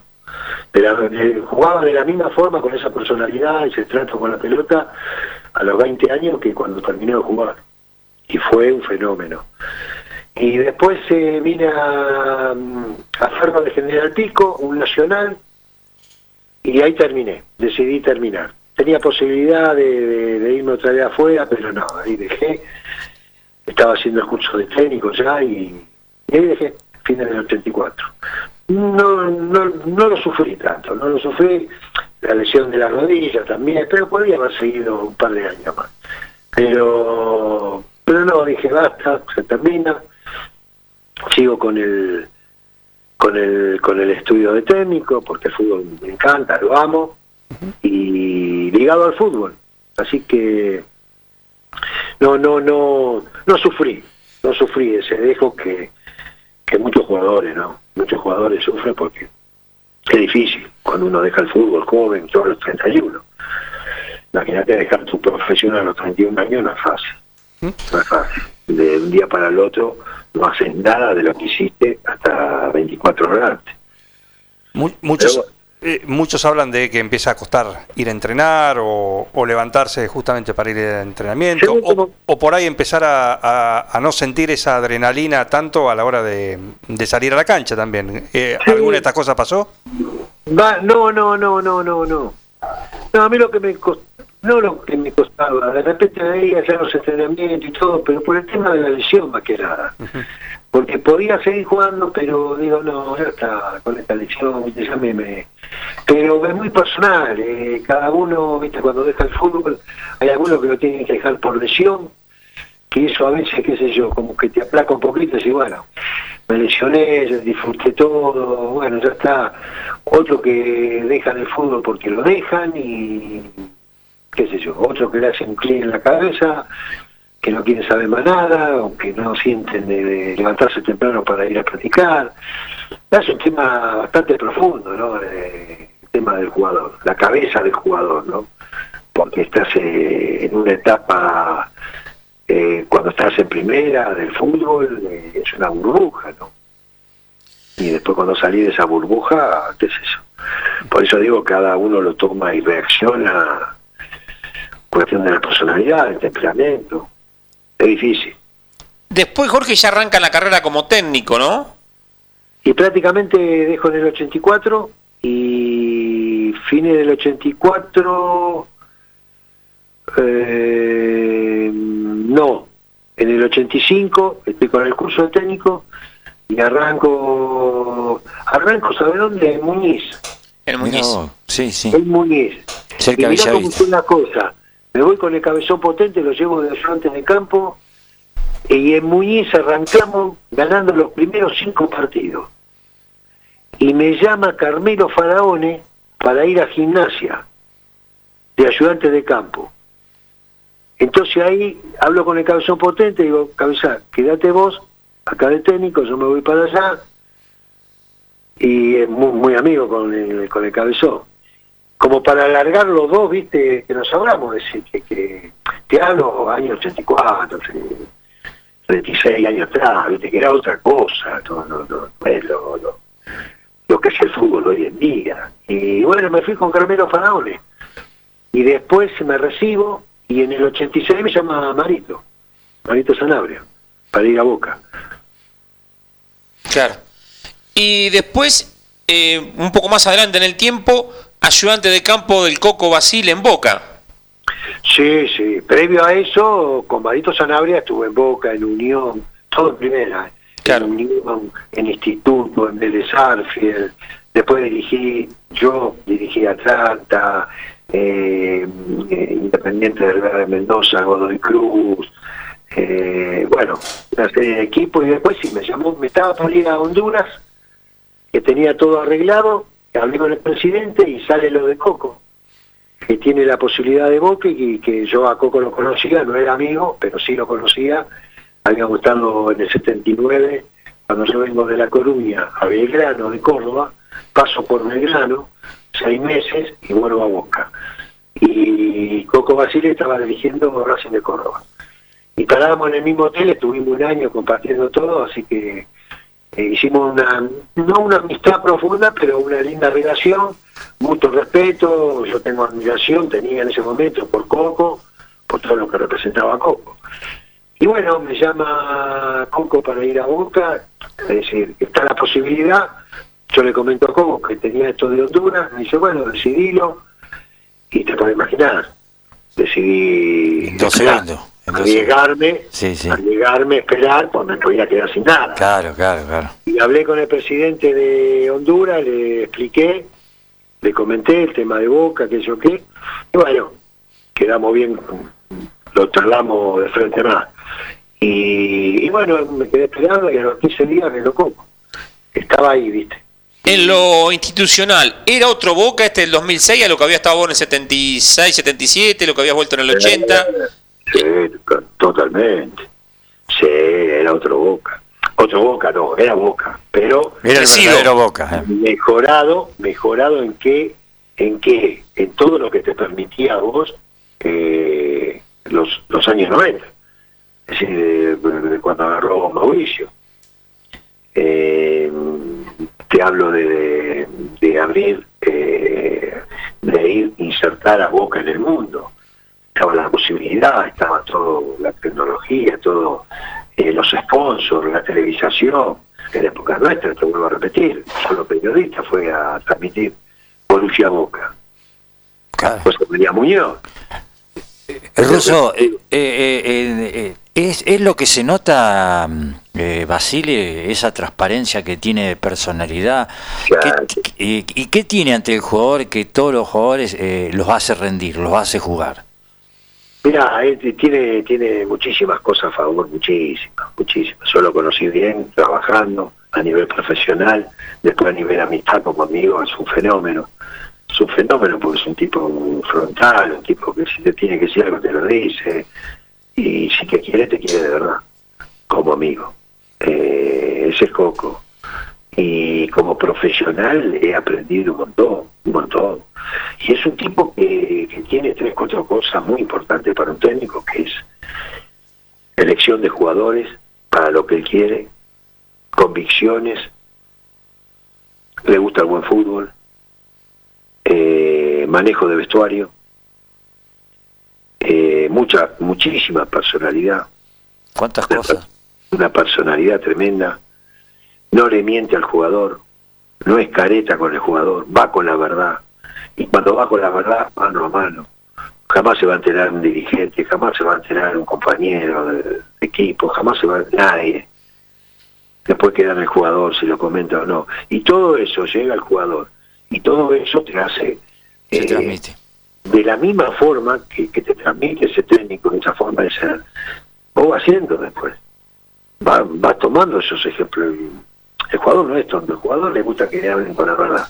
De la- de- jugaba de la misma forma, con esa personalidad, ese trato con la pelota, a los 20 años que cuando terminó de jugar. Y fue un fenómeno. Y después eh, vine a, a Ferro de General Pico, un nacional, y ahí terminé, decidí terminar. Tenía posibilidad de, de- irme otra vez afuera, pero no, ahí dejé estaba haciendo el curso de técnico ya y, ahí dejé, fines del 84. No, no, no lo sufrí tanto, no lo sufrí, la lesión de la rodilla también, pero podría haber seguido un par de años más. Pero, pero no, dije basta, se termina, sigo con el con el con el estudio de técnico, porque el fútbol me encanta, lo amo, y ligado al fútbol. Así que no, no, no, no sufrí, no sufrí ese dejo que, que muchos jugadores, ¿no? Muchos jugadores sufren porque es difícil cuando uno deja el fútbol joven, todos los 31. Imagínate dejar tu profesión a los 31 años, no es fácil. No es fácil. De un día para el otro no haces nada de lo que hiciste hasta 24 horas antes. Mu- Muchos, Pero- eh, muchos hablan de que empieza a costar ir a entrenar o, o levantarse justamente para ir al entrenamiento Sí, o, por ahí empezar a, a- a no sentir esa adrenalina tanto a la hora de, de salir a la cancha también. Eh, Sí. ¿Alguna de estas cosas pasó? Va, no, no, no, no, no, no. No, a mí lo que me costó, no lo que me costaba, de repente veía hacer los entrenamientos y todo, pero por el tema de la lesión más que nada. Porque podía seguir jugando, pero digo, no, ya está, con esta lesión, ya me, me- Pero es muy personal, eh, cada uno, viste, cuando deja el fútbol, hay algunos que lo tienen que dejar por lesión, que eso a veces, qué sé yo, como que te aplaca un poquito y decís, bueno, me lesioné, disfruté todo, bueno, ya está. Otro que dejan el fútbol porque lo dejan y qué sé yo, otro que le hacen clic en la cabeza, que no quieren saber más nada, o que no sienten de, levantarse temprano para ir a practicar. Es un tema bastante profundo, ¿no? Eh, el tema del jugador, la cabeza del jugador, ¿no? Porque estás eh, en una etapa, eh, cuando estás en primera del fútbol, es una burbuja, ¿no? Y después cuando salís de esa burbuja, ¿qué es eso? Por eso digo, cada uno lo toma y reacciona cuestión de la personalidad, del temperamento. Es difícil. Después Jorge ya arranca la carrera como técnico, ¿no? Y prácticamente dejo en el 84 y fines del 84, eh, no, en el 85 estoy con el curso de técnico y arranco, arranco, ¿sabe dónde? En Muñiz, El Muñiz. No, sí, sí. en Muñiz. Cerca y de mirá cómo Bellavista. es una cosa, me voy con el cabezón potente, lo llevo de ayudante de campo y en Muñiz arrancamos ganando los primeros cinco partidos. Y me llama Carmelo Faraone para ir a gimnasia de ayudante de campo. Entonces ahí hablo con el cabezón potente digo, cabeza, quédate vos, acá de técnico, yo me voy para allá. Y es muy, amigo con el cabezón como para alargar los dos, viste, que nos hablamos, decir, que, que te hablo años 84, sí, 36 años atrás, viste, que era otra cosa, no, no, no es lo, lo, lo que es el fútbol hoy en día. Y bueno, me fui con Carmelo Faraone. Y después me recibo y en el 86 me llama Marito, Marito Sanabria, para ir a Boca. Claro. Y después, eh, un poco más adelante en el tiempo, ayudante de campo del Coco Basile en Boca. Sí, sí. Previo a eso, con Marito Sanabria estuve en Boca, en Unión, todo en primera. Claro. En Unión, en Instituto, en Vélez Arfield. Después dirigí, yo dirigí Atlanta, eh, eh, Independiente del Verde de Mendoza, Godoy Cruz. eh, bueno, una serie de equipos. Y después sí, me llamó, me estaba por ir a Honduras, que tenía todo arreglado. Hablé con el presidente y sale lo de Coco que tiene la posibilidad de Boca y que yo a Coco lo conocía, no era amigo, pero sí lo conocía. Habíamos estado en el 79, cuando yo vengo de La Coruña a Belgrano, de Córdoba, paso por Belgrano, seis meses y vuelvo a Boca. Y Coco Basile estaba dirigiendo Racing de Córdoba. Y parábamos en el mismo hotel, estuvimos un año compartiendo todo, así que eh, hicimos una, no una amistad profunda, pero una linda relación, mucho respeto, yo tengo admiración, tenía en ese momento por Coco, por todo lo que representaba Coco. Y bueno, me llama Coco para ir a Boca, es decir, está la posibilidad, yo le comento a Coco que tenía esto de Honduras, me dice, bueno, decidilo, y te puedes imaginar, decidí dos segundos, en dos arriesgarme, Sí, sí. arriesgarme, esperar, pues me podía quedar sin nada. Claro, claro, claro. Y hablé con el presidente de Honduras, le expliqué, le comenté el tema de Boca, que yo qué, y bueno, quedamos bien, lo charlamos de frente más. Y, y bueno, me quedé esperando y a los 15 días me lo como. Estaba ahí, viste. En lo institucional, ¿era otro Boca este del 2006 a lo que había estado vos en el 76, 77, lo que habías vuelto en el 80? Sí, to- totalmente. Sí, era otro Boca. Otro Boca no, era Boca, pero Era el verdadero Boca. eh. mejorado, mejorado en qué, en qué, en todo lo que te permitía a vos eh, los, los años 90, es decir, de, de cuando agarró Mauricio. Eh, te hablo de, de, de abrir, eh, de ir insertar a Boca en el mundo. Estaba la posibilidad, estaba todo la tecnología, todo eh, los sponsors, la televisación. En la época nuestra, te vuelvo a repetir, solo periodista fue a transmitir Borussia Boca. Claro. José María Muñoz. El ruso, eh, eh, eh, eh, es, es lo que se nota, mm, eh, Basile, esa transparencia que tiene de personalidad. Claro. ¿Qué- y, y qué tiene ante el jugador que todos los jugadores eh, los hace rendir, los hace jugar? Mira, tiene, tiene muchísimas cosas a favor, muchísimas, muchísimas. Yo lo conocí bien, trabajando a nivel profesional, después a nivel amistad como amigo, es un fenómeno. Es un fenómeno porque es un tipo frontal, un tipo que si te tiene que decir algo te lo dice, y si te quiere, te quiere de verdad, como amigo. Eh, ese es Coco. Y como profesional he aprendido un montón, un montón. Y es un tipo que, que tiene tres, cuatro cosas muy importantes para un técnico, que es elección de jugadores para lo que él quiere, convicciones, le gusta el buen fútbol, eh, manejo de vestuario, eh, mucha, muchísima personalidad, ¿Cuántas cosas? una personalidad tremenda, no le miente al jugador, no es careta con el jugador, va con la verdad, y cuando va con la verdad, mano a mano. Jamás se va a enterar un dirigente, jamás se va a enterar un compañero de, de equipo, jamás se va a nadie. Después queda en el jugador si lo comenta o no. Y todo eso llega al jugador. Y todo eso te hace Se eh, transmite. de la misma forma que, que te transmite ese técnico, esa forma de ser, vos vas haciendo después. Va, vas tomando esos ejemplos. El jugador no es tonto, el jugador le gusta que le hablen con la verdad,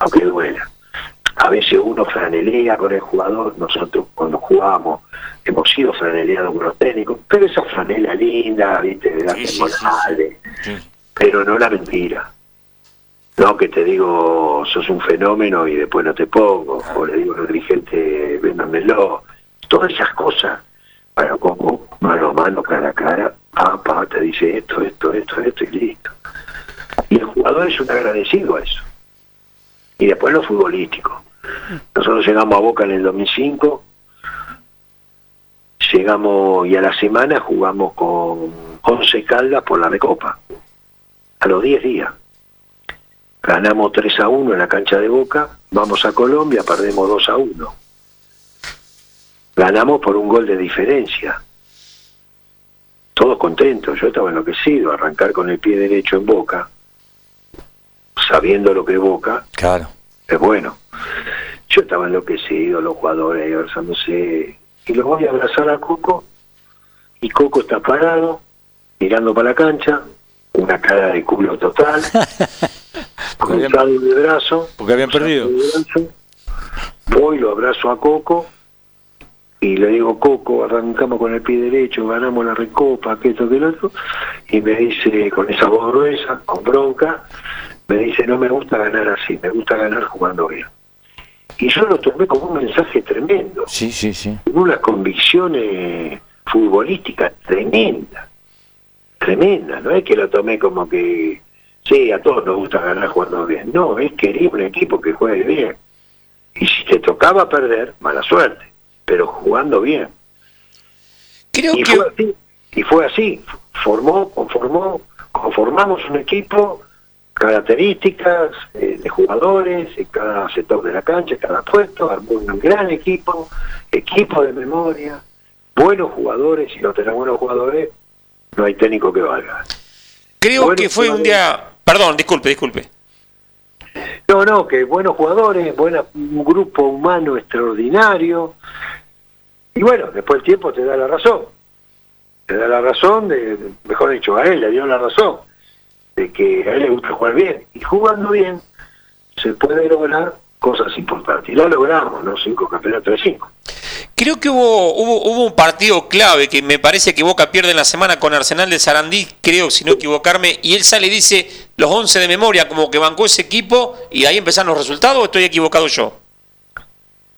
aunque duela. A veces uno franelea con el jugador, nosotros cuando jugamos hemos sido franeleados con los técnicos, pero esa franela linda, viste, de las Sí, sí, sí, pero no la mentira. No que te digo, sos un fenómeno y después no te pongo, o le digo a los dirigentes, véndanmelo. Todas esas cosas, bueno, como mano a mano, cara a cara, papá te dice esto, esto, esto, esto y listo. Y el jugador es un agradecido a eso. Y después lo futbolístico. Nosotros llegamos a Boca en el 2005, llegamos y a la semana jugamos con 11 Caldas por la Recopa. A los 10 días. Ganamos 3 a 1 en la cancha de Boca, vamos a Colombia, perdemos 2 a 1. Ganamos por un gol de diferencia. Todos contentos, yo estaba enloquecido, arrancar con el pie derecho en Boca, sabiendo lo que es Boca, Claro. es bueno. Yo estaba enloquecido, los jugadores ahí abrazándose, y los voy a abrazar a Coco, y Coco está parado, mirando para la cancha, una cara de culo total, cruzado de brazo, Porque habían perdido. voy, lo abrazo a Coco, y le digo, Coco, arrancamos con el pie derecho, ganamos la recopa, que esto, que lo otro, y me dice, con esa voz gruesa, con bronca, me dice, no me gusta ganar así, me gusta ganar jugando bien. Y yo lo tomé como un mensaje tremendo, Sí, sí, sí. con unas convicciones futbolísticas tremendas, tremendas, no es que lo tomé como que, sí, a todos nos gusta ganar jugando bien, no, es querer un equipo que juegue bien. Y si te tocaba perder, mala suerte, pero jugando bien. Creo Y que fue así, y fue así, formó, conformó, conformamos un equipo, características eh, de jugadores en cada sector de la cancha, en cada puesto, armó un gran equipo, equipo de memoria, buenos jugadores, si no tenés buenos jugadores, no hay técnico que valga. Creo que fue un día. Perdón, disculpe, disculpe. No, no, que buenos jugadores, buena, un grupo humano extraordinario. Y bueno, después el tiempo te da la razón. Te da la razón, de, mejor dicho, a él le dio la razón, de que a él le gusta jugar bien. Y jugando bien se puede lograr cosas importantes. Y lo logramos, ¿no? Cinco campeonatos de cinco. Creo que hubo, hubo, hubo un partido clave que me parece que Boca pierde en la semana con Arsenal de Sarandí, creo, si no equivocarme, y él sale y dice los 11 de memoria, como que bancó ese equipo, y ahí empezaron los resultados, o estoy equivocado yo.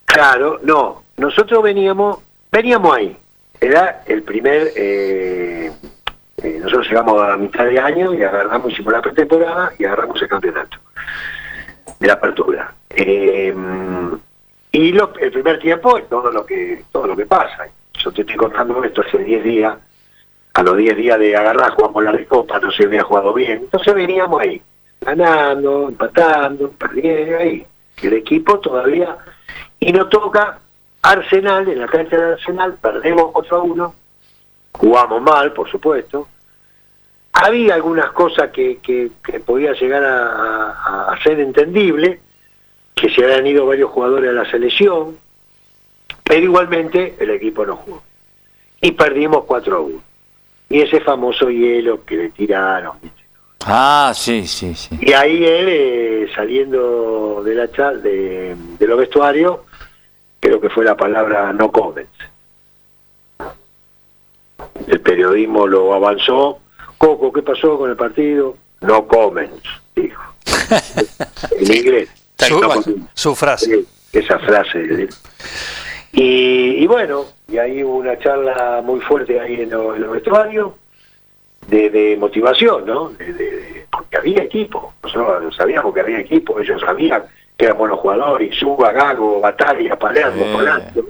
Claro, no. Nosotros veníamos, veníamos ahí. Era el primer, eh, eh, nosotros llegamos a mitad de año y agarramos, hicimos la pretemporada y agarramos el campeonato de la apertura. Eh, y el primer tiempo es todo lo que todo lo que pasa. Yo te estoy contando esto hace 10 días. A los 10 días de agarrar jugamos la recopa, no se había jugado bien. Entonces veníamos ahí, ganando, empatando, perdiendo ahí. El equipo todavía y nos toca Arsenal, en la cancha de Arsenal, perdemos 4 a 1, jugamos mal, por supuesto. Había algunas cosas que, que, que podía llegar a, ser entendible, que se habían ido varios jugadores a la selección, pero igualmente el equipo no jugó. Y perdimos 4 a 1. Y ese famoso hielo que le tiraron. Ah, sí, sí, sí. Y ahí él, eh, saliendo de la charla, de, de los vestuarios, creo que fue la palabra no comments. El periodismo lo avanzó. Coco, ¿qué pasó con el partido? No comments, dijo. en inglés. Su, No frase. Esa frase. él. Y, y bueno, y ahí hubo una charla muy fuerte ahí en, lo- en los vestuarios de, de motivación, ¿no? De- porque había equipo, nosotros sabíamos que había equipo, ellos sabían que eran buenos jugadores, Suba, Gago, Batalla, Palermo, Eh. Polanco,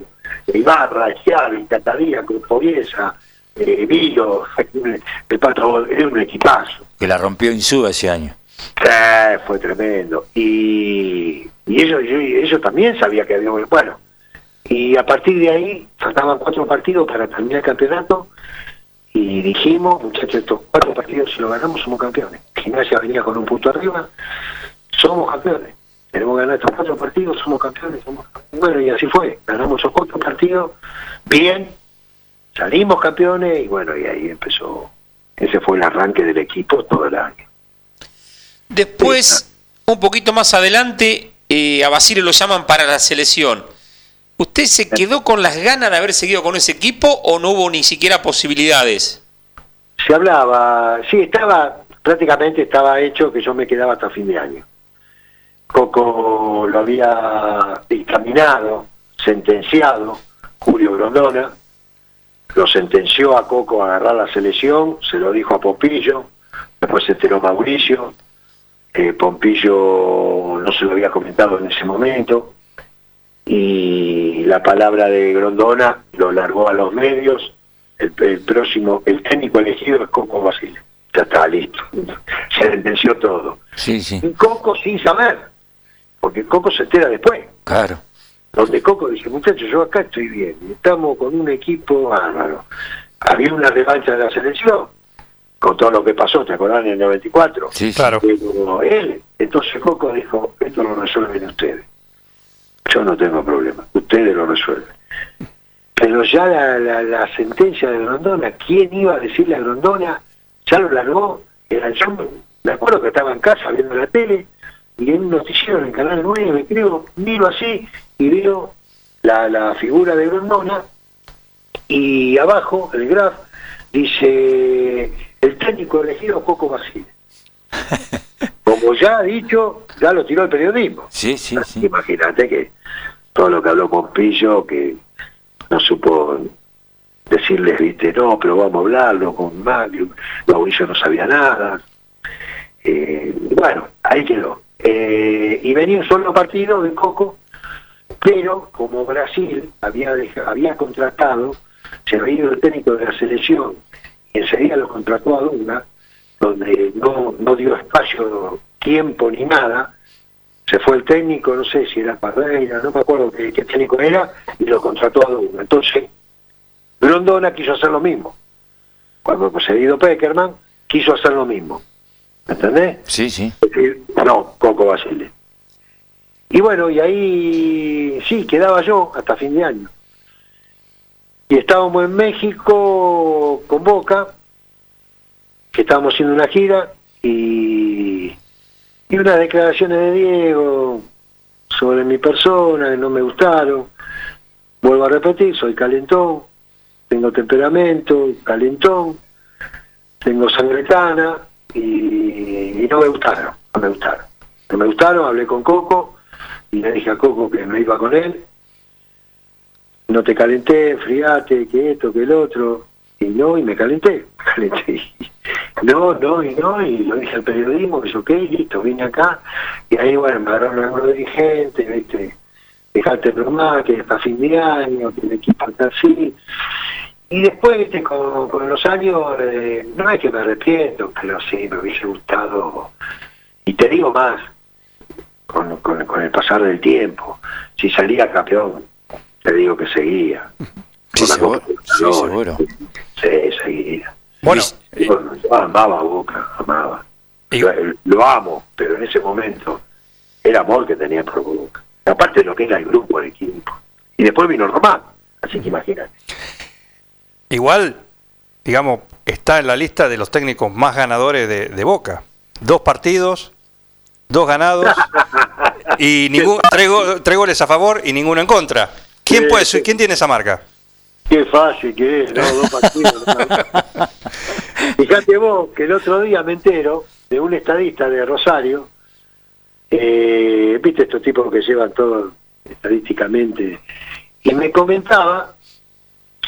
Ibarra, Chiavi, Catadía, Poviesa, eh, Vilo, el pato, era un equipazo. Que la rompió Insúa ese año. Sí, fue tremendo. Y, y ellos, y ellos también sabía que había bueno. Y a partir de ahí, faltaban cuatro partidos para terminar el campeonato. Y dijimos, muchachos, estos cuatro partidos, si lo ganamos, somos campeones. Gimnasia venía con un punto arriba, somos campeones. Tenemos que ganar estos cuatro partidos, somos campeones. Somos campeones. Bueno, y así fue. Ganamos esos cuatro partidos, bien, salimos campeones, y bueno, y ahí empezó. Ese fue el arranque del equipo todo el año. Después, un poquito más adelante, eh, a Basile lo llaman para la selección. ¿Usted se quedó con las ganas de haber seguido con ese equipo o no hubo ni siquiera posibilidades? se hablaba, sí, estaba, prácticamente estaba hecho que yo me quedaba hasta fin de año. Coco lo había dictaminado, sentenciado, Julio Grondona, lo sentenció a Coco a agarrar la selección, se lo dijo a Pompillo, después se enteró Mauricio, eh, Pompillo no se lo había comentado en ese momento, y la palabra de Grondona lo largó a los medios, el, el próximo, el técnico elegido es Coco Basile. Ya está listo. Se sentenció todo. Sí, sí, Y Coco sin saber, porque Coco se entera después. claro. Donde Coco dice, muchachos, yo acá estoy bien, estamos con un equipo bárbaro. Había una revancha de la selección, con todo lo que pasó, ¿te acordás en el 94? Sí. Claro. Pero él, entonces Coco dijo, esto lo resuelven ustedes. Yo no tengo problema, ustedes lo resuelven. Pero ya la, la, la sentencia de Grondona, ¿quién iba a decirle a Grondona? Ya lo largó, era yo me acuerdo que estaba en casa viendo la tele y en un noticiero en el canal 9, creo, miro así y veo la, la figura de Grondona y abajo, el graph, dice el técnico elegido Coco Basile. Como ya ha dicho, ya lo tiró el periodismo. Sí, sí, sí. Imagínate que todo lo que habló Pompillo, que no supo decirles, viste, no, pero vamos a hablarlo con Mario, Mauricio no sabía nada. Eh, bueno, ahí quedó. Eh, y venía un solo partido de Coco, pero como Brasil había, había contratado, se había ido el técnico de la selección y enseguida lo contrató a Dunga, donde no, no dio espacio, tiempo ni nada, se fue el técnico, no sé si era Parreira, no me acuerdo qué, qué técnico era, y lo contrató a Dunga. Entonces, Grondona quiso hacer lo mismo. Cuando se ha ido Peckerman, quiso hacer lo mismo. ¿Me entendés? Sí, sí. Es decir, no, Coco Basile. Y bueno, y ahí sí, quedaba yo hasta fin de año. Y estábamos en México con Boca, que estábamos haciendo una gira, y, y unas declaraciones de Diego sobre mi persona que no me gustaron. Vuelvo a repetir, soy calentón, tengo temperamento, calentón, tengo sangre tana y, y no me gustaron, no me gustaron. No me gustaron, hablé con Coco y le dije a Coco que me iba con él. No te calenté, enfriate, que esto, que el otro. Y no, y me calenté, calenté. No, no, y no, y lo dije al periodismo, que yo, ok, listo, vine acá. Y ahí, bueno, me agarraron algunos dirigentes, viste, dejate normal, que hasta fin de año, que el equipo está así. Y después, viste, con, con los años, eh, no es que me arrepiento, pero sí, me hubiese gustado. Y te digo más, con, con, con el pasar del tiempo, si salía campeón, te digo que seguía. Sí, seguro. Sí, seguro. Sí, seguía. Bueno, Yo, yo amaba a Boca, amaba. Y- Yo, eh, lo amo, pero en ese momento era amor que tenía por Boca. Aparte de lo que era el grupo, el equipo. Y después vino Román, así que imagínate. igual, digamos, está en la lista de los técnicos más ganadores de, de Boca. Dos partidos, dos ganados y ningún, tres, go- tres goles a favor y ninguno en contra. ¿Quién, puede. ¿Quién tiene esa marca? Qué fácil que es, ¿no? Dos partidos. ¿no? Fíjate vos que el otro día me entero de un estadista de Rosario, eh, viste estos tipos que llevan todo estadísticamente, y me comentaba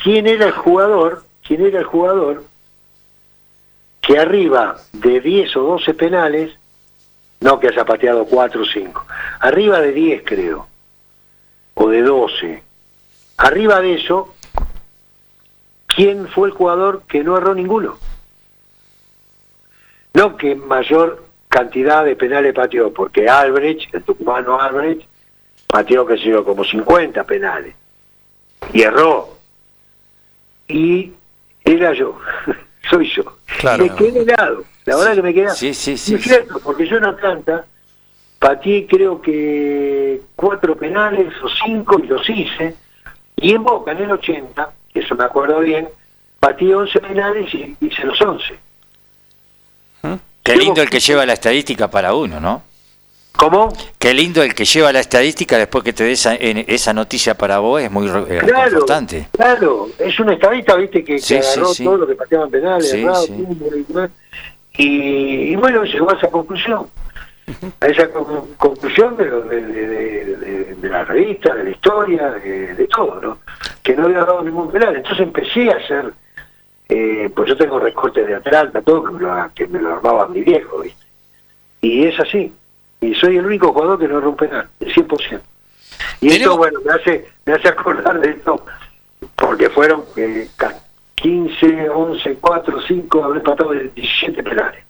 quién era el jugador, quién era el jugador que arriba de 10 o 12 penales, no que haya pateado 4 o 5, arriba de 10 creo, o de 12, arriba de eso, ¿quién fue el jugador que no erró ninguno? No que mayor cantidad de penales pateó, porque Albrecht, el tucumano Albrecht, pateó, que sé yo, como 50 penales. Y erró. Y era yo, soy yo. Claro. Me quedé helado, la verdad que me quedé Sí, sí, sí. es cierto, porque yo en Atlanta pateé creo que cuatro penales o cinco y los hice. Y en Boca, en el 80, que eso me acuerdo bien, pateé 11 penales y hice los 11. Qué lindo el que lleva la estadística para uno, ¿no? ¿Cómo? Qué lindo el que lleva la estadística después que te dé esa, en- esa noticia para vos, es muy eh, Claro, reconfortante. claro, es un estadista, viste, que, que Sí, sí, agarró sí. todo lo que pateaban penales, fútbol y. Y, y bueno, llegó a esa conclusión, a esa con- conclusión de, lo- de, de- la revista, de la historia, de, todo, ¿no? Que no había dado ningún penal. Entonces empecé a hacer, eh, pues yo tengo recortes de Atlanta, todo que me lo, que me lo armaba mi viejo, ¿viste? Y es así. Y soy el único jugador que no un penal, el 100%. Y esto, bueno, me hace, me hace acordar de esto, porque fueron eh, 15, 11, 4, 5, habré empatado de 17 penales.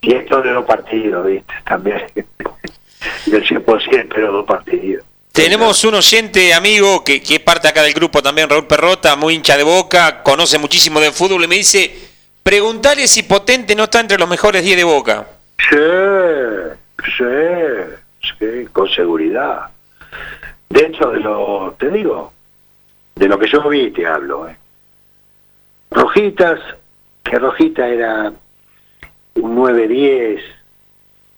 Y esto de dos partidos, ¿viste? También. Del 100%, pero dos partidos. Tenemos un oyente amigo que, que es parte acá del grupo también, Raúl Perrota, muy hincha de boca, conoce muchísimo de fútbol y me dice, preguntale si Potente no está entre los mejores 10 de boca. Sí, sí, sí, con seguridad. Dentro de lo, te digo, de lo que yo vi te hablo. ¿eh? Rojitas, que Rojita era un 9-10,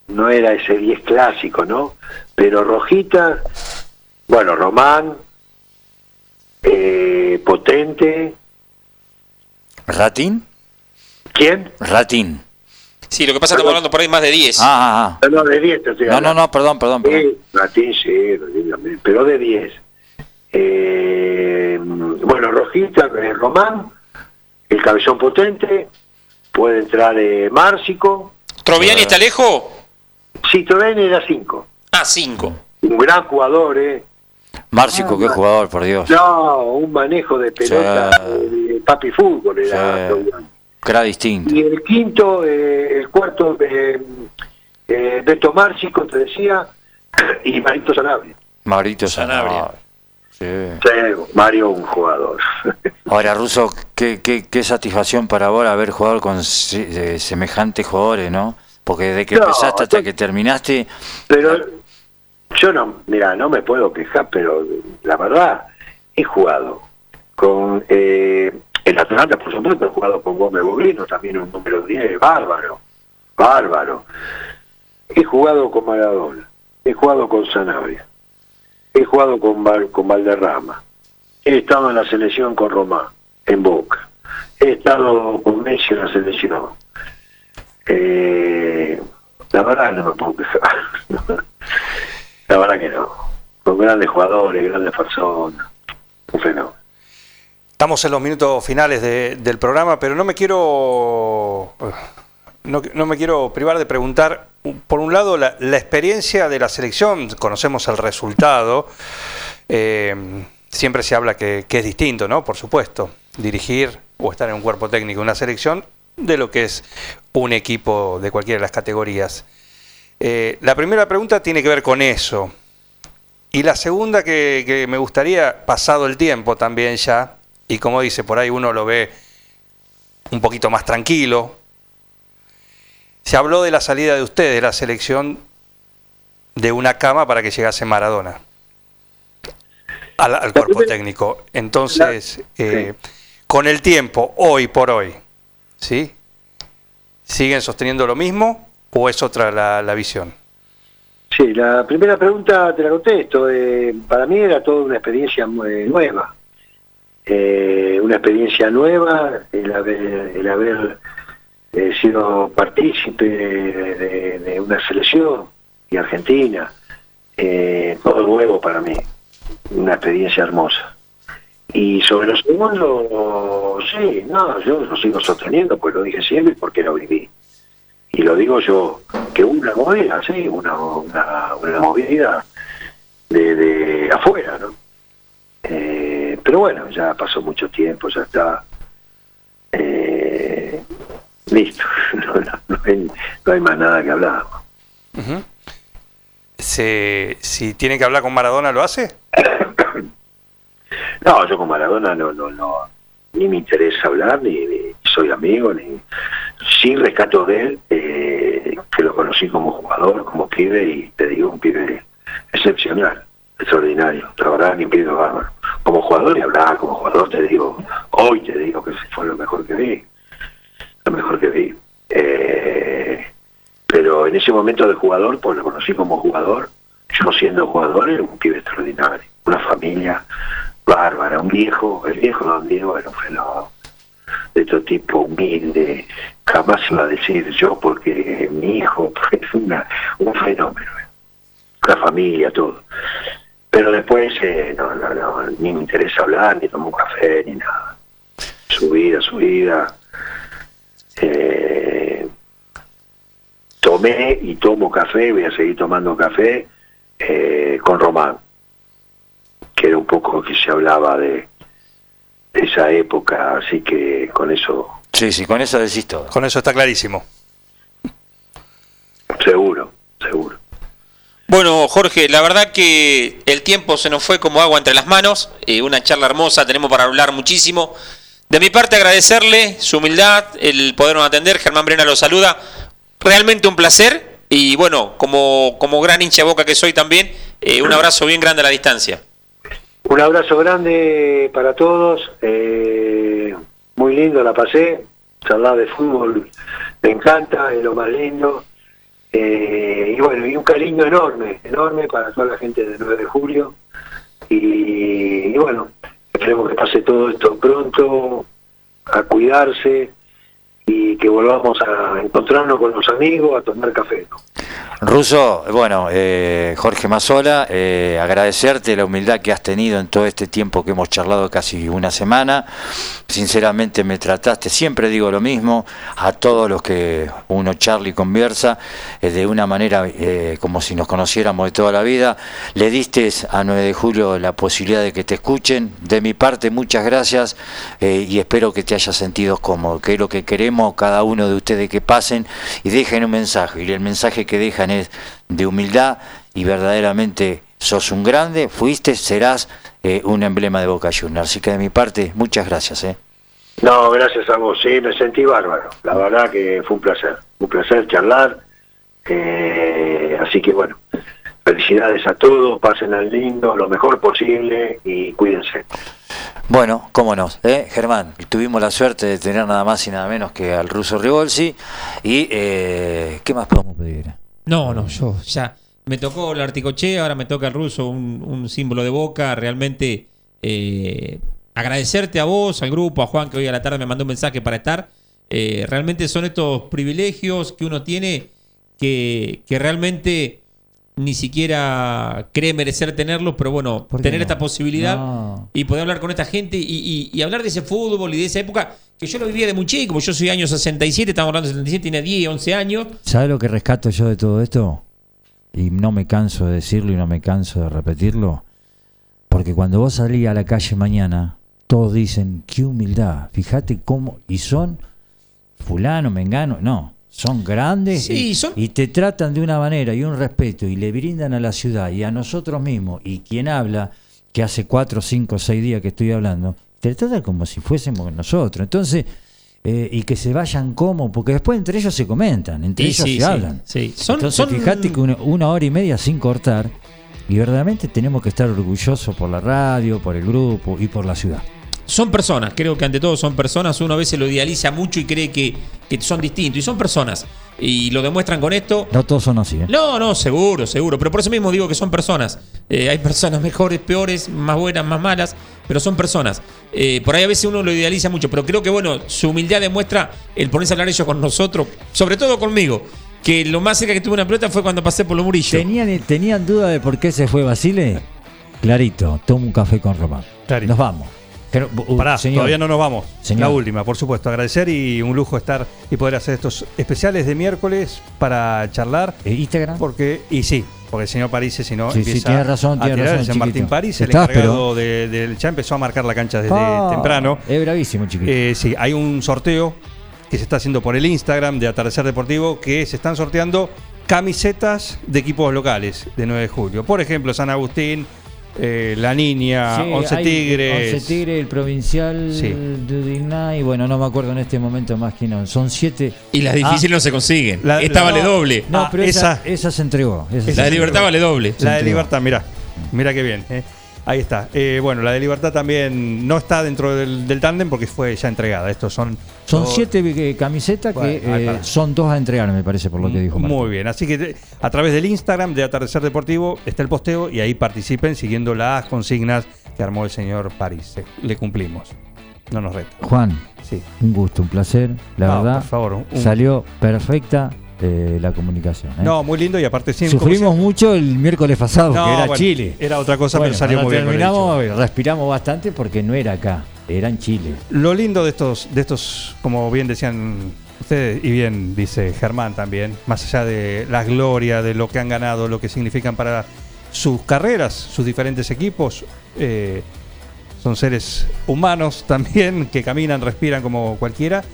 no era ese 10 clásico, ¿no? Pero Rojita, bueno, Román, eh, Potente, ¿Ratín? ¿quién? Ratín. Sí, lo que pasa es que estamos hablando por ahí más de 10. Ah, ah, ah. No, no, de 10 te estoy No, no, no, perdón, perdón. perdón. Sí, Martín, sí, pero de 10. Eh, bueno, Rojita, eh, Román, el cabezón potente, puede entrar eh, Márcico, ¿Troviani está lejos? Citroën era 5. Ah, 5. Un gran jugador, ¿eh? Márcico, qué jugador, por Dios. No, un manejo de pelota, Sí. de papi fútbol era. Sí. Era distinto. Y el quinto, eh, el cuarto, eh, eh, Beto Márcico, te decía, y Marito Sanabria. Sanabria. Sanabria. Sí, Mario, un jugador. Ahora, Russo, qué, qué, qué satisfacción para vos haber jugado con eh, semejantes jugadores, ¿no? Porque desde que No, empezaste hasta que terminaste, Pero yo no, mira, no me puedo quejar, pero la verdad, he jugado con eh, el Atlanta, por supuesto, he jugado con Gómez Boglino, también un número 10, bárbaro, bárbaro. He jugado con Maradona, he jugado con Sanabria, he jugado con, con Valderrama, he estado en la selección con Román, en Boca, he estado con Messi en la selección. Eh, la verdad no me puedo quejar. la verdad que no. Con grandes jugadores, grandes personas. Un fenómeno. Estamos en los minutos finales de- del programa, pero no me quiero no, no me quiero privar de preguntar, por un lado, la, experiencia de la selección, conocemos el resultado, eh, siempre se habla que, que es distinto, ¿no? Por supuesto, dirigir o estar en un cuerpo técnico de una selección de lo que es un equipo de cualquiera de las categorías. Eh, la primera pregunta tiene que ver con eso. Y la segunda que, que me gustaría, pasado el tiempo también ya, y como dice, por ahí uno lo ve un poquito más tranquilo. Se habló de la salida de ustedes, de la selección de una cama para que llegase Maradona al, al cuerpo técnico. Entonces, eh, con el tiempo, hoy por hoy, ¿sí? ¿Siguen sosteniendo lo mismo o es otra la, la visión? Sí, la primera pregunta te la contesto. Eh, para mí era toda una experiencia muy nueva. Eh, una experiencia nueva, el haber, el haber eh, sido partícipe de, una selección y Argentina. Eh, todo nuevo para mí. Una experiencia hermosa. Y sobre lo segundo, sí, no, yo lo sigo sosteniendo, pues lo dije siempre porque lo viví. Y lo digo yo, que una movida, sí, una, una, movida de, afuera, ¿no? Eh, pero bueno, ya pasó mucho tiempo, ya está. Listo, no, no- no hay, no hay más nada que hablar. Se- si tiene que hablar con Maradona, ¿lo hace? No, yo con Maradona no, no, no, ni me interesa hablar, ni, ni soy amigo, ni sí rescato de él, eh, que lo conocí como jugador, como pibe, y te digo, un pibe excepcional, extraordinario, la verdad un pibe bárbaro. Como jugador y hablar, como jugador te digo, hoy te digo que fue lo mejor que vi, lo mejor que vi. Eh, pero en ese momento de jugador, pues lo conocí como jugador, yo siendo jugador era un pibe extraordinario, una familia bárbara, un viejo, el viejo Don Diego era un fenómeno de otro tipo humilde, jamás iba a decir yo porque mi hijo es una, un fenómeno, la familia, todo. Pero después eh, no, no, no, ni me interesa hablar, ni tomo un café, ni nada. Su vida, su vida. Eh, tomé y tomo café, voy a seguir tomando café eh, con Román, que era un poco que se hablaba de, de esa época, así que con eso Sí, sí, con eso decís todo. Con eso está clarísimo. seguro, seguro. Bueno, Jorge, la verdad que el tiempo se nos fue como agua entre las manos. eh, una charla hermosa, tenemos para hablar muchísimo. De mi parte, agradecerle su humildad, el podernos atender. Germán Brena lo saluda. Realmente un placer. Y bueno, como, como gran hincha boca que soy también, eh, un abrazo bien grande a la distancia. Un abrazo grande para todos. eh, muy lindo la pasé. Charlar de fútbol me encanta, es lo más lindo. Eh, y bueno, y un cariño enorme, enorme para toda la gente del 9 de julio. Y bueno, esperemos que pase todo esto pronto, a cuidarse y que volvamos a encontrarnos con los amigos, a tomar café. ¿no? Ruso, bueno, eh, Jorge Mazola, eh, agradecerte la humildad que has tenido en todo este tiempo que hemos charlado casi una semana. Sinceramente me trataste, siempre digo lo mismo, a todos los que uno charla y conversa, eh, de una manera eh, como si nos conociéramos de toda la vida. Le diste a 9 de julio la posibilidad de que te escuchen. De mi parte, muchas gracias eh, y espero que te hayas sentido cómodo, que es lo que queremos cada uno de ustedes que pasen y dejen un mensaje. Y el mensaje que dejan es de humildad y verdaderamente sos un grande, fuiste, serás eh, un emblema de Boca Juniors. Así que de mi parte, muchas gracias. Eh. No, gracias a vos, sí, me sentí bárbaro. La verdad que fue un placer, un placer charlar. Eh, así que bueno, felicidades a todos, pasen al lindo, lo mejor posible y cuídense. Bueno, cómo no, ¿eh? Germán, tuvimos la suerte de tener nada más y nada menos que al ruso Rivolsi. ¿Y eh, qué más podemos pedir? No, no, yo ya me tocó el articoche, ahora me toca el ruso, un, símbolo de boca. Realmente eh, agradecerte a vos, al grupo, a Juan que hoy a la tarde me mandó un mensaje para estar. Eh, realmente son estos privilegios que uno tiene que, que realmente ni siquiera cree merecer tenerlos, pero bueno, ¿Por qué tener no? esta posibilidad No. y poder hablar con esta gente y, y- y hablar de ese fútbol y de esa época que yo lo vivía de muy chico, como yo soy año 67, estamos hablando de 67, tenía 10, 11 años. ¿Sabes lo que rescato yo de todo esto? Y no me canso de decirlo y no me canso de repetirlo. Porque cuando vos salís a la calle mañana, todos dicen, qué humildad, fíjate cómo, y son fulano, mengano, no, Son grandes Sí, y, son- y te tratan de una manera y un respeto y le brindan a la ciudad y a nosotros mismos y quien habla, que hace cuatro, cinco, seis días que estoy hablando, te trata como si fuésemos nosotros. Entonces, eh, y que se vayan como, porque después entre ellos se comentan, entre Y ellos sí, se sí, hablan. Son- Entonces, son- fíjate que una, una hora y media sin cortar, y verdaderamente tenemos que estar orgullosos por la radio, por el grupo y por la ciudad. Son personas, creo que ante todo son personas. Uno a veces lo idealiza mucho y cree que, que son distintos. Y son personas. Y lo demuestran con esto. No todos son así, ¿eh? No, no, seguro, seguro. Pero por eso mismo digo que son personas. Eh, hay personas mejores, peores, más buenas, más malas, pero son personas. Eh, por ahí a veces uno lo idealiza mucho, pero creo que, bueno, su humildad demuestra el ponerse a hablar ellos con nosotros, sobre todo conmigo. Que lo más cerca que tuve una pelota fue cuando pasé por los murillos. ¿Tenían, ¿Tenían duda de por qué se fue Basile? Clarito, toma un café con Román. Clarito. Nos vamos. Pero, uh, Pará, señor, todavía no nos vamos. Señor. La última, por supuesto. Agradecer y un lujo estar y poder hacer estos especiales de miércoles para charlar. ¿eh, Instagram? Porque, y sí, porque el señor París, si no, Sí, sí, empieza tiene razón, a tiene tirar razón, San Martín. París, el Estás, encargado de- del ya empezó a marcar la cancha desde temprano. Es bravísimo, chiquito. Eh, sí, hay un sorteo que se está haciendo por el Instagram de Atardecer Deportivo que se están sorteando camisetas de equipos locales de 9 de julio. Por ejemplo, San Agustín, eh, La Niña, Sí, Once Tigres. Once Tigre, el provincial Sí. de Udigná, y bueno, no me acuerdo en este momento más que no. Son siete. Y las difíciles no se consiguen. La- Esta la- vale no, doble. No, Ah, pero esa, esa- esa se entregó. esa se la de entregó. libertad vale doble. La de. Libertad, mira, mira qué bien. eh. Ahí está. Eh, bueno, la de Libertad también no está dentro del, del tándem porque fue ya entregada. Estos son. Son siete eh, camisetas Bueno, que eh, son dos a entregar, me parece, por lo que dijo Martín. Muy bien, así que a través del Instagram de Atardecer Deportivo está el posteo y ahí participen siguiendo las consignas que armó el señor París. Le cumplimos. No nos reta. Juan, Sí. un gusto, un placer. La No, verdad, por favor, un- salió perfecta eh, la comunicación. ¿eh? No, muy lindo y aparte sí, Sufrimos mucho el miércoles pasado, No, que era bueno, Chile. Era otra cosa, Bueno, pero salió muy bien. terminamos, respiramos bastante porque no era acá, era en Chile. Lo lindo de estos, de estos, como bien decían ustedes, y bien dice Germán también, más allá de la gloria, de lo que han ganado, lo que significan para sus carreras, sus diferentes equipos, eh, son seres humanos también, que caminan, respiran como cualquiera,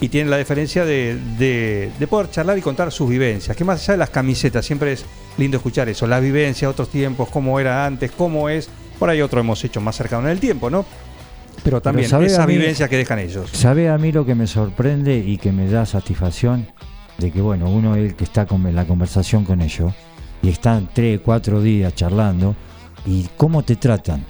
y tienen la diferencia de, de- de poder charlar y contar sus vivencias, que más allá de las camisetas, siempre es lindo escuchar eso, las vivencias, otros tiempos, cómo era antes, cómo es, por ahí otro hemos hecho más cercano en el tiempo, ¿no? Pero también ¿sabe esa mí- vivencia que dejan ellos. ¿Sabe a mí lo que me sorprende y que me da satisfacción? De que, bueno, uno es el que está con en la conversación con ellos y están tres, cuatro días charlando y cómo te tratan,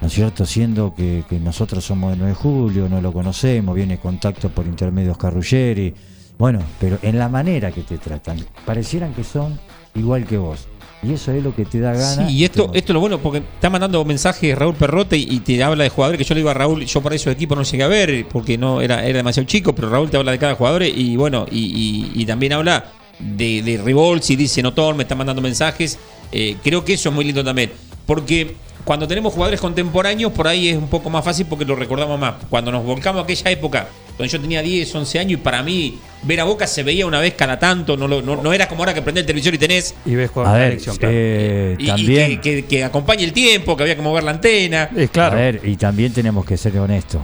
¿no es cierto? Siendo que, que nosotros somos de 9 de julio, no lo conocemos, viene contacto por intermedio de Oscar Ruggeri, bueno, pero en la manera que te tratan, parecieran que son igual que vos. Y eso es lo que te da ganas. Sí, y esto, esto es lo bueno, porque está mandando mensajes Raúl Perrote y, te habla de jugadores que yo le digo a Raúl, yo para esos equipos no llegué a ver porque no era, era demasiado chico, pero Raúl te habla de cada jugador y bueno, y, y- y también habla de, de Revolts y dice Notón, me está mandando mensajes. Eh, creo que eso es muy lindo también, porque cuando tenemos jugadores contemporáneos, por ahí es un poco más fácil porque lo recordamos más. Cuando nos volcamos a aquella época, donde yo tenía 10, 11 años y para mí ver a Boca se veía una vez cada tanto, no, lo- no, no era como ahora que prende el televisor y tenés Y ves con A la ver, elección, claro. eh, y, y también... que, que- que acompañe el tiempo, que había que mover la antena. Es claro. A ver, y también tenemos que ser honestos.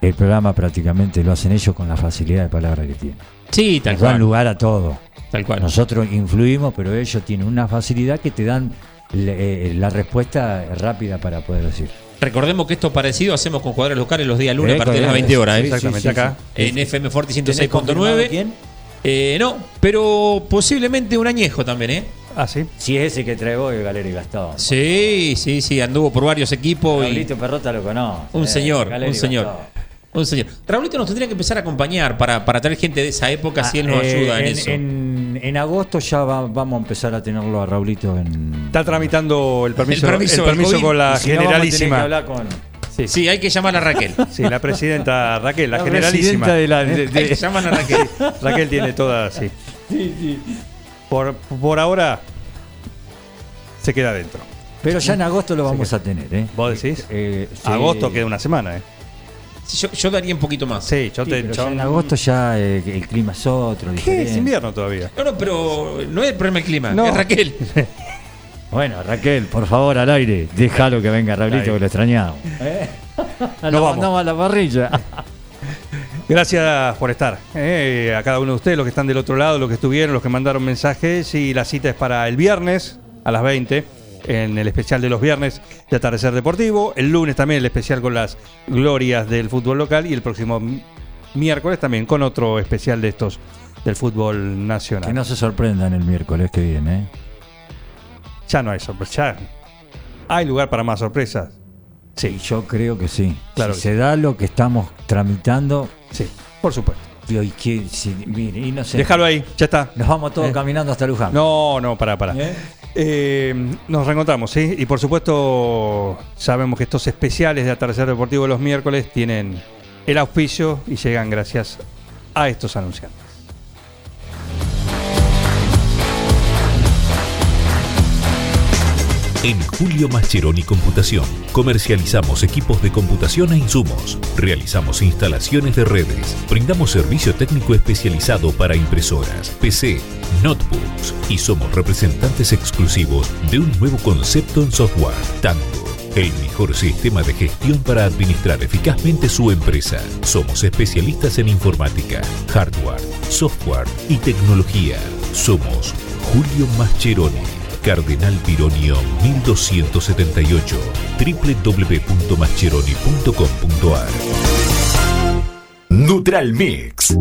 El programa prácticamente lo hacen ellos con la facilidad de palabra que tienen. Sí, tal Nos dan cual. lugar a todo. Tal cual. Nosotros influimos, pero ellos tienen una facilidad que te dan le- eh, la respuesta rápida para poder decir. Recordemos que esto parecido hacemos con jugadores locales los días lunes Eh, a partir de las con- 20 horas. ¿eh? sí, sí, Exactamente, sí, acá. sí. En FM Forti ¿Tenés confirmado 106.9. quién? Eh, no, pero posiblemente un añejo también, ¿eh? Ah, sí. Si es ese que trae vos, el Galeri Gastón. Sí, sí, sí, anduvo por varios equipos. y- Raulito Perrota lo conoce. un eh, señor, Galeri un señor. Gastón. Un señor. Raulito nos tendría que empezar a acompañar para, para traer gente de esa época si él nos Ah, eh, ayuda en, en, eso. en- en agosto ya va- vamos a empezar a tenerlo a Raulito en. Está tramitando el permiso, El el permiso con la Y si no, vamos a tener que generalísima. hablar con Sí, Sí, hay que llamar a Raquel. sí, la presidenta Raquel, la, la generalísima. presidenta de la. de- Hay que de- llamar a Raquel. Raquel tiene todas, sí. Por, por ahora se queda adentro. Pero ya en agosto lo vamos a tener, ¿eh? ¿Vos decís? Eh, sí. Agosto queda una semana, ¿eh? Yo, yo daría un poquito más. Sí, yo Sí, te. pero yo- ya en agosto ya eh, el clima es otro, ¿Qué? diferente. Es invierno todavía. No, no, pero no es el problema del clima, No. es Raquel. Bueno, Raquel, por favor, al aire, déjalo que venga aire. que lo extrañamos. ¿Eh? Nos vamos. mandamos a la parrilla. Gracias por estar. eh, a cada uno de ustedes, los que están del otro lado, los que estuvieron, los que mandaron mensajes. Y la cita es para el viernes a las 20 en el especial de los viernes de Atardecer Deportivo. El lunes también el especial con las glorias del fútbol local. Y el próximo mi- miércoles también con otro especial de estos del fútbol nacional. Que no se sorprendan el miércoles que viene. ¿eh? Ya no hay sorpresa. ¿Hay lugar para más sorpresas? Sí, Yo creo que sí. Claro si que se da lo que estamos tramitando, sí, por supuesto. y que, si- mire, y no sé. Déjalo ahí, ya está. Nos vamos todos Eh. caminando hasta Luján. No, no, para, para. ¿Eh? Eh, nos reencontramos, ¿sí? Y por supuesto, sabemos que estos especiales de Atardecer Deportivo de los miércoles tienen el auspicio y llegan gracias a estos anunciantes. En Julio Mascheroni Computación comercializamos equipos de computación e insumos, realizamos instalaciones de redes, brindamos servicio técnico especializado para impresoras, PC, notebooks y somos representantes exclusivos de un nuevo concepto en software, Tango. El mejor sistema de gestión para administrar eficazmente su empresa. Somos especialistas en informática, hardware, software y tecnología. Somos Julio Mascheroni. Cardenal Pironio 1278 www.mascheroni.com.ar Nutral Mix.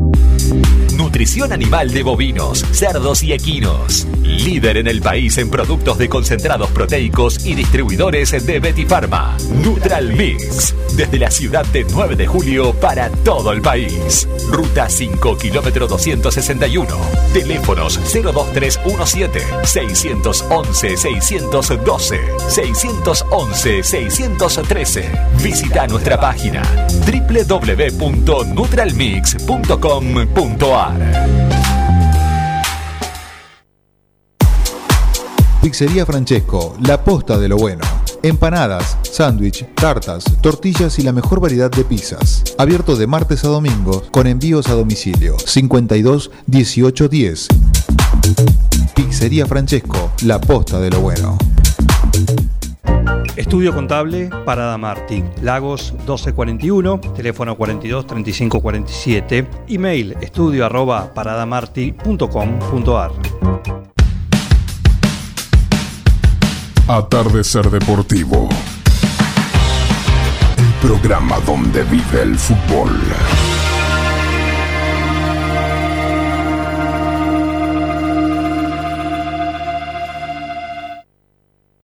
Nutrición animal de bovinos, cerdos y equinos. Líder en el país en productos de concentrados proteicos y distribuidores de Betty Pharma. Nutral Mix. Desde la ciudad de 9 de julio para todo el país. Ruta 5, kilómetro 261. Teléfonos 02317 611 612 611 613. Visita nuestra página www.nutralmix.com.ar. Pizzería Francesco, la posta de lo bueno. Empanadas, sándwich, tartas, tortillas y la mejor variedad de pizzas. Abierto de martes a domingo con envíos a domicilio. 52 18 10. Pizzería Francesco, la posta de lo bueno. Estudio Contable Parada Martí, Lagos 1241, teléfono 42 35 47, email estudio arroba paradamarti.com.ar. Atardecer Deportivo. El programa donde vive el fútbol.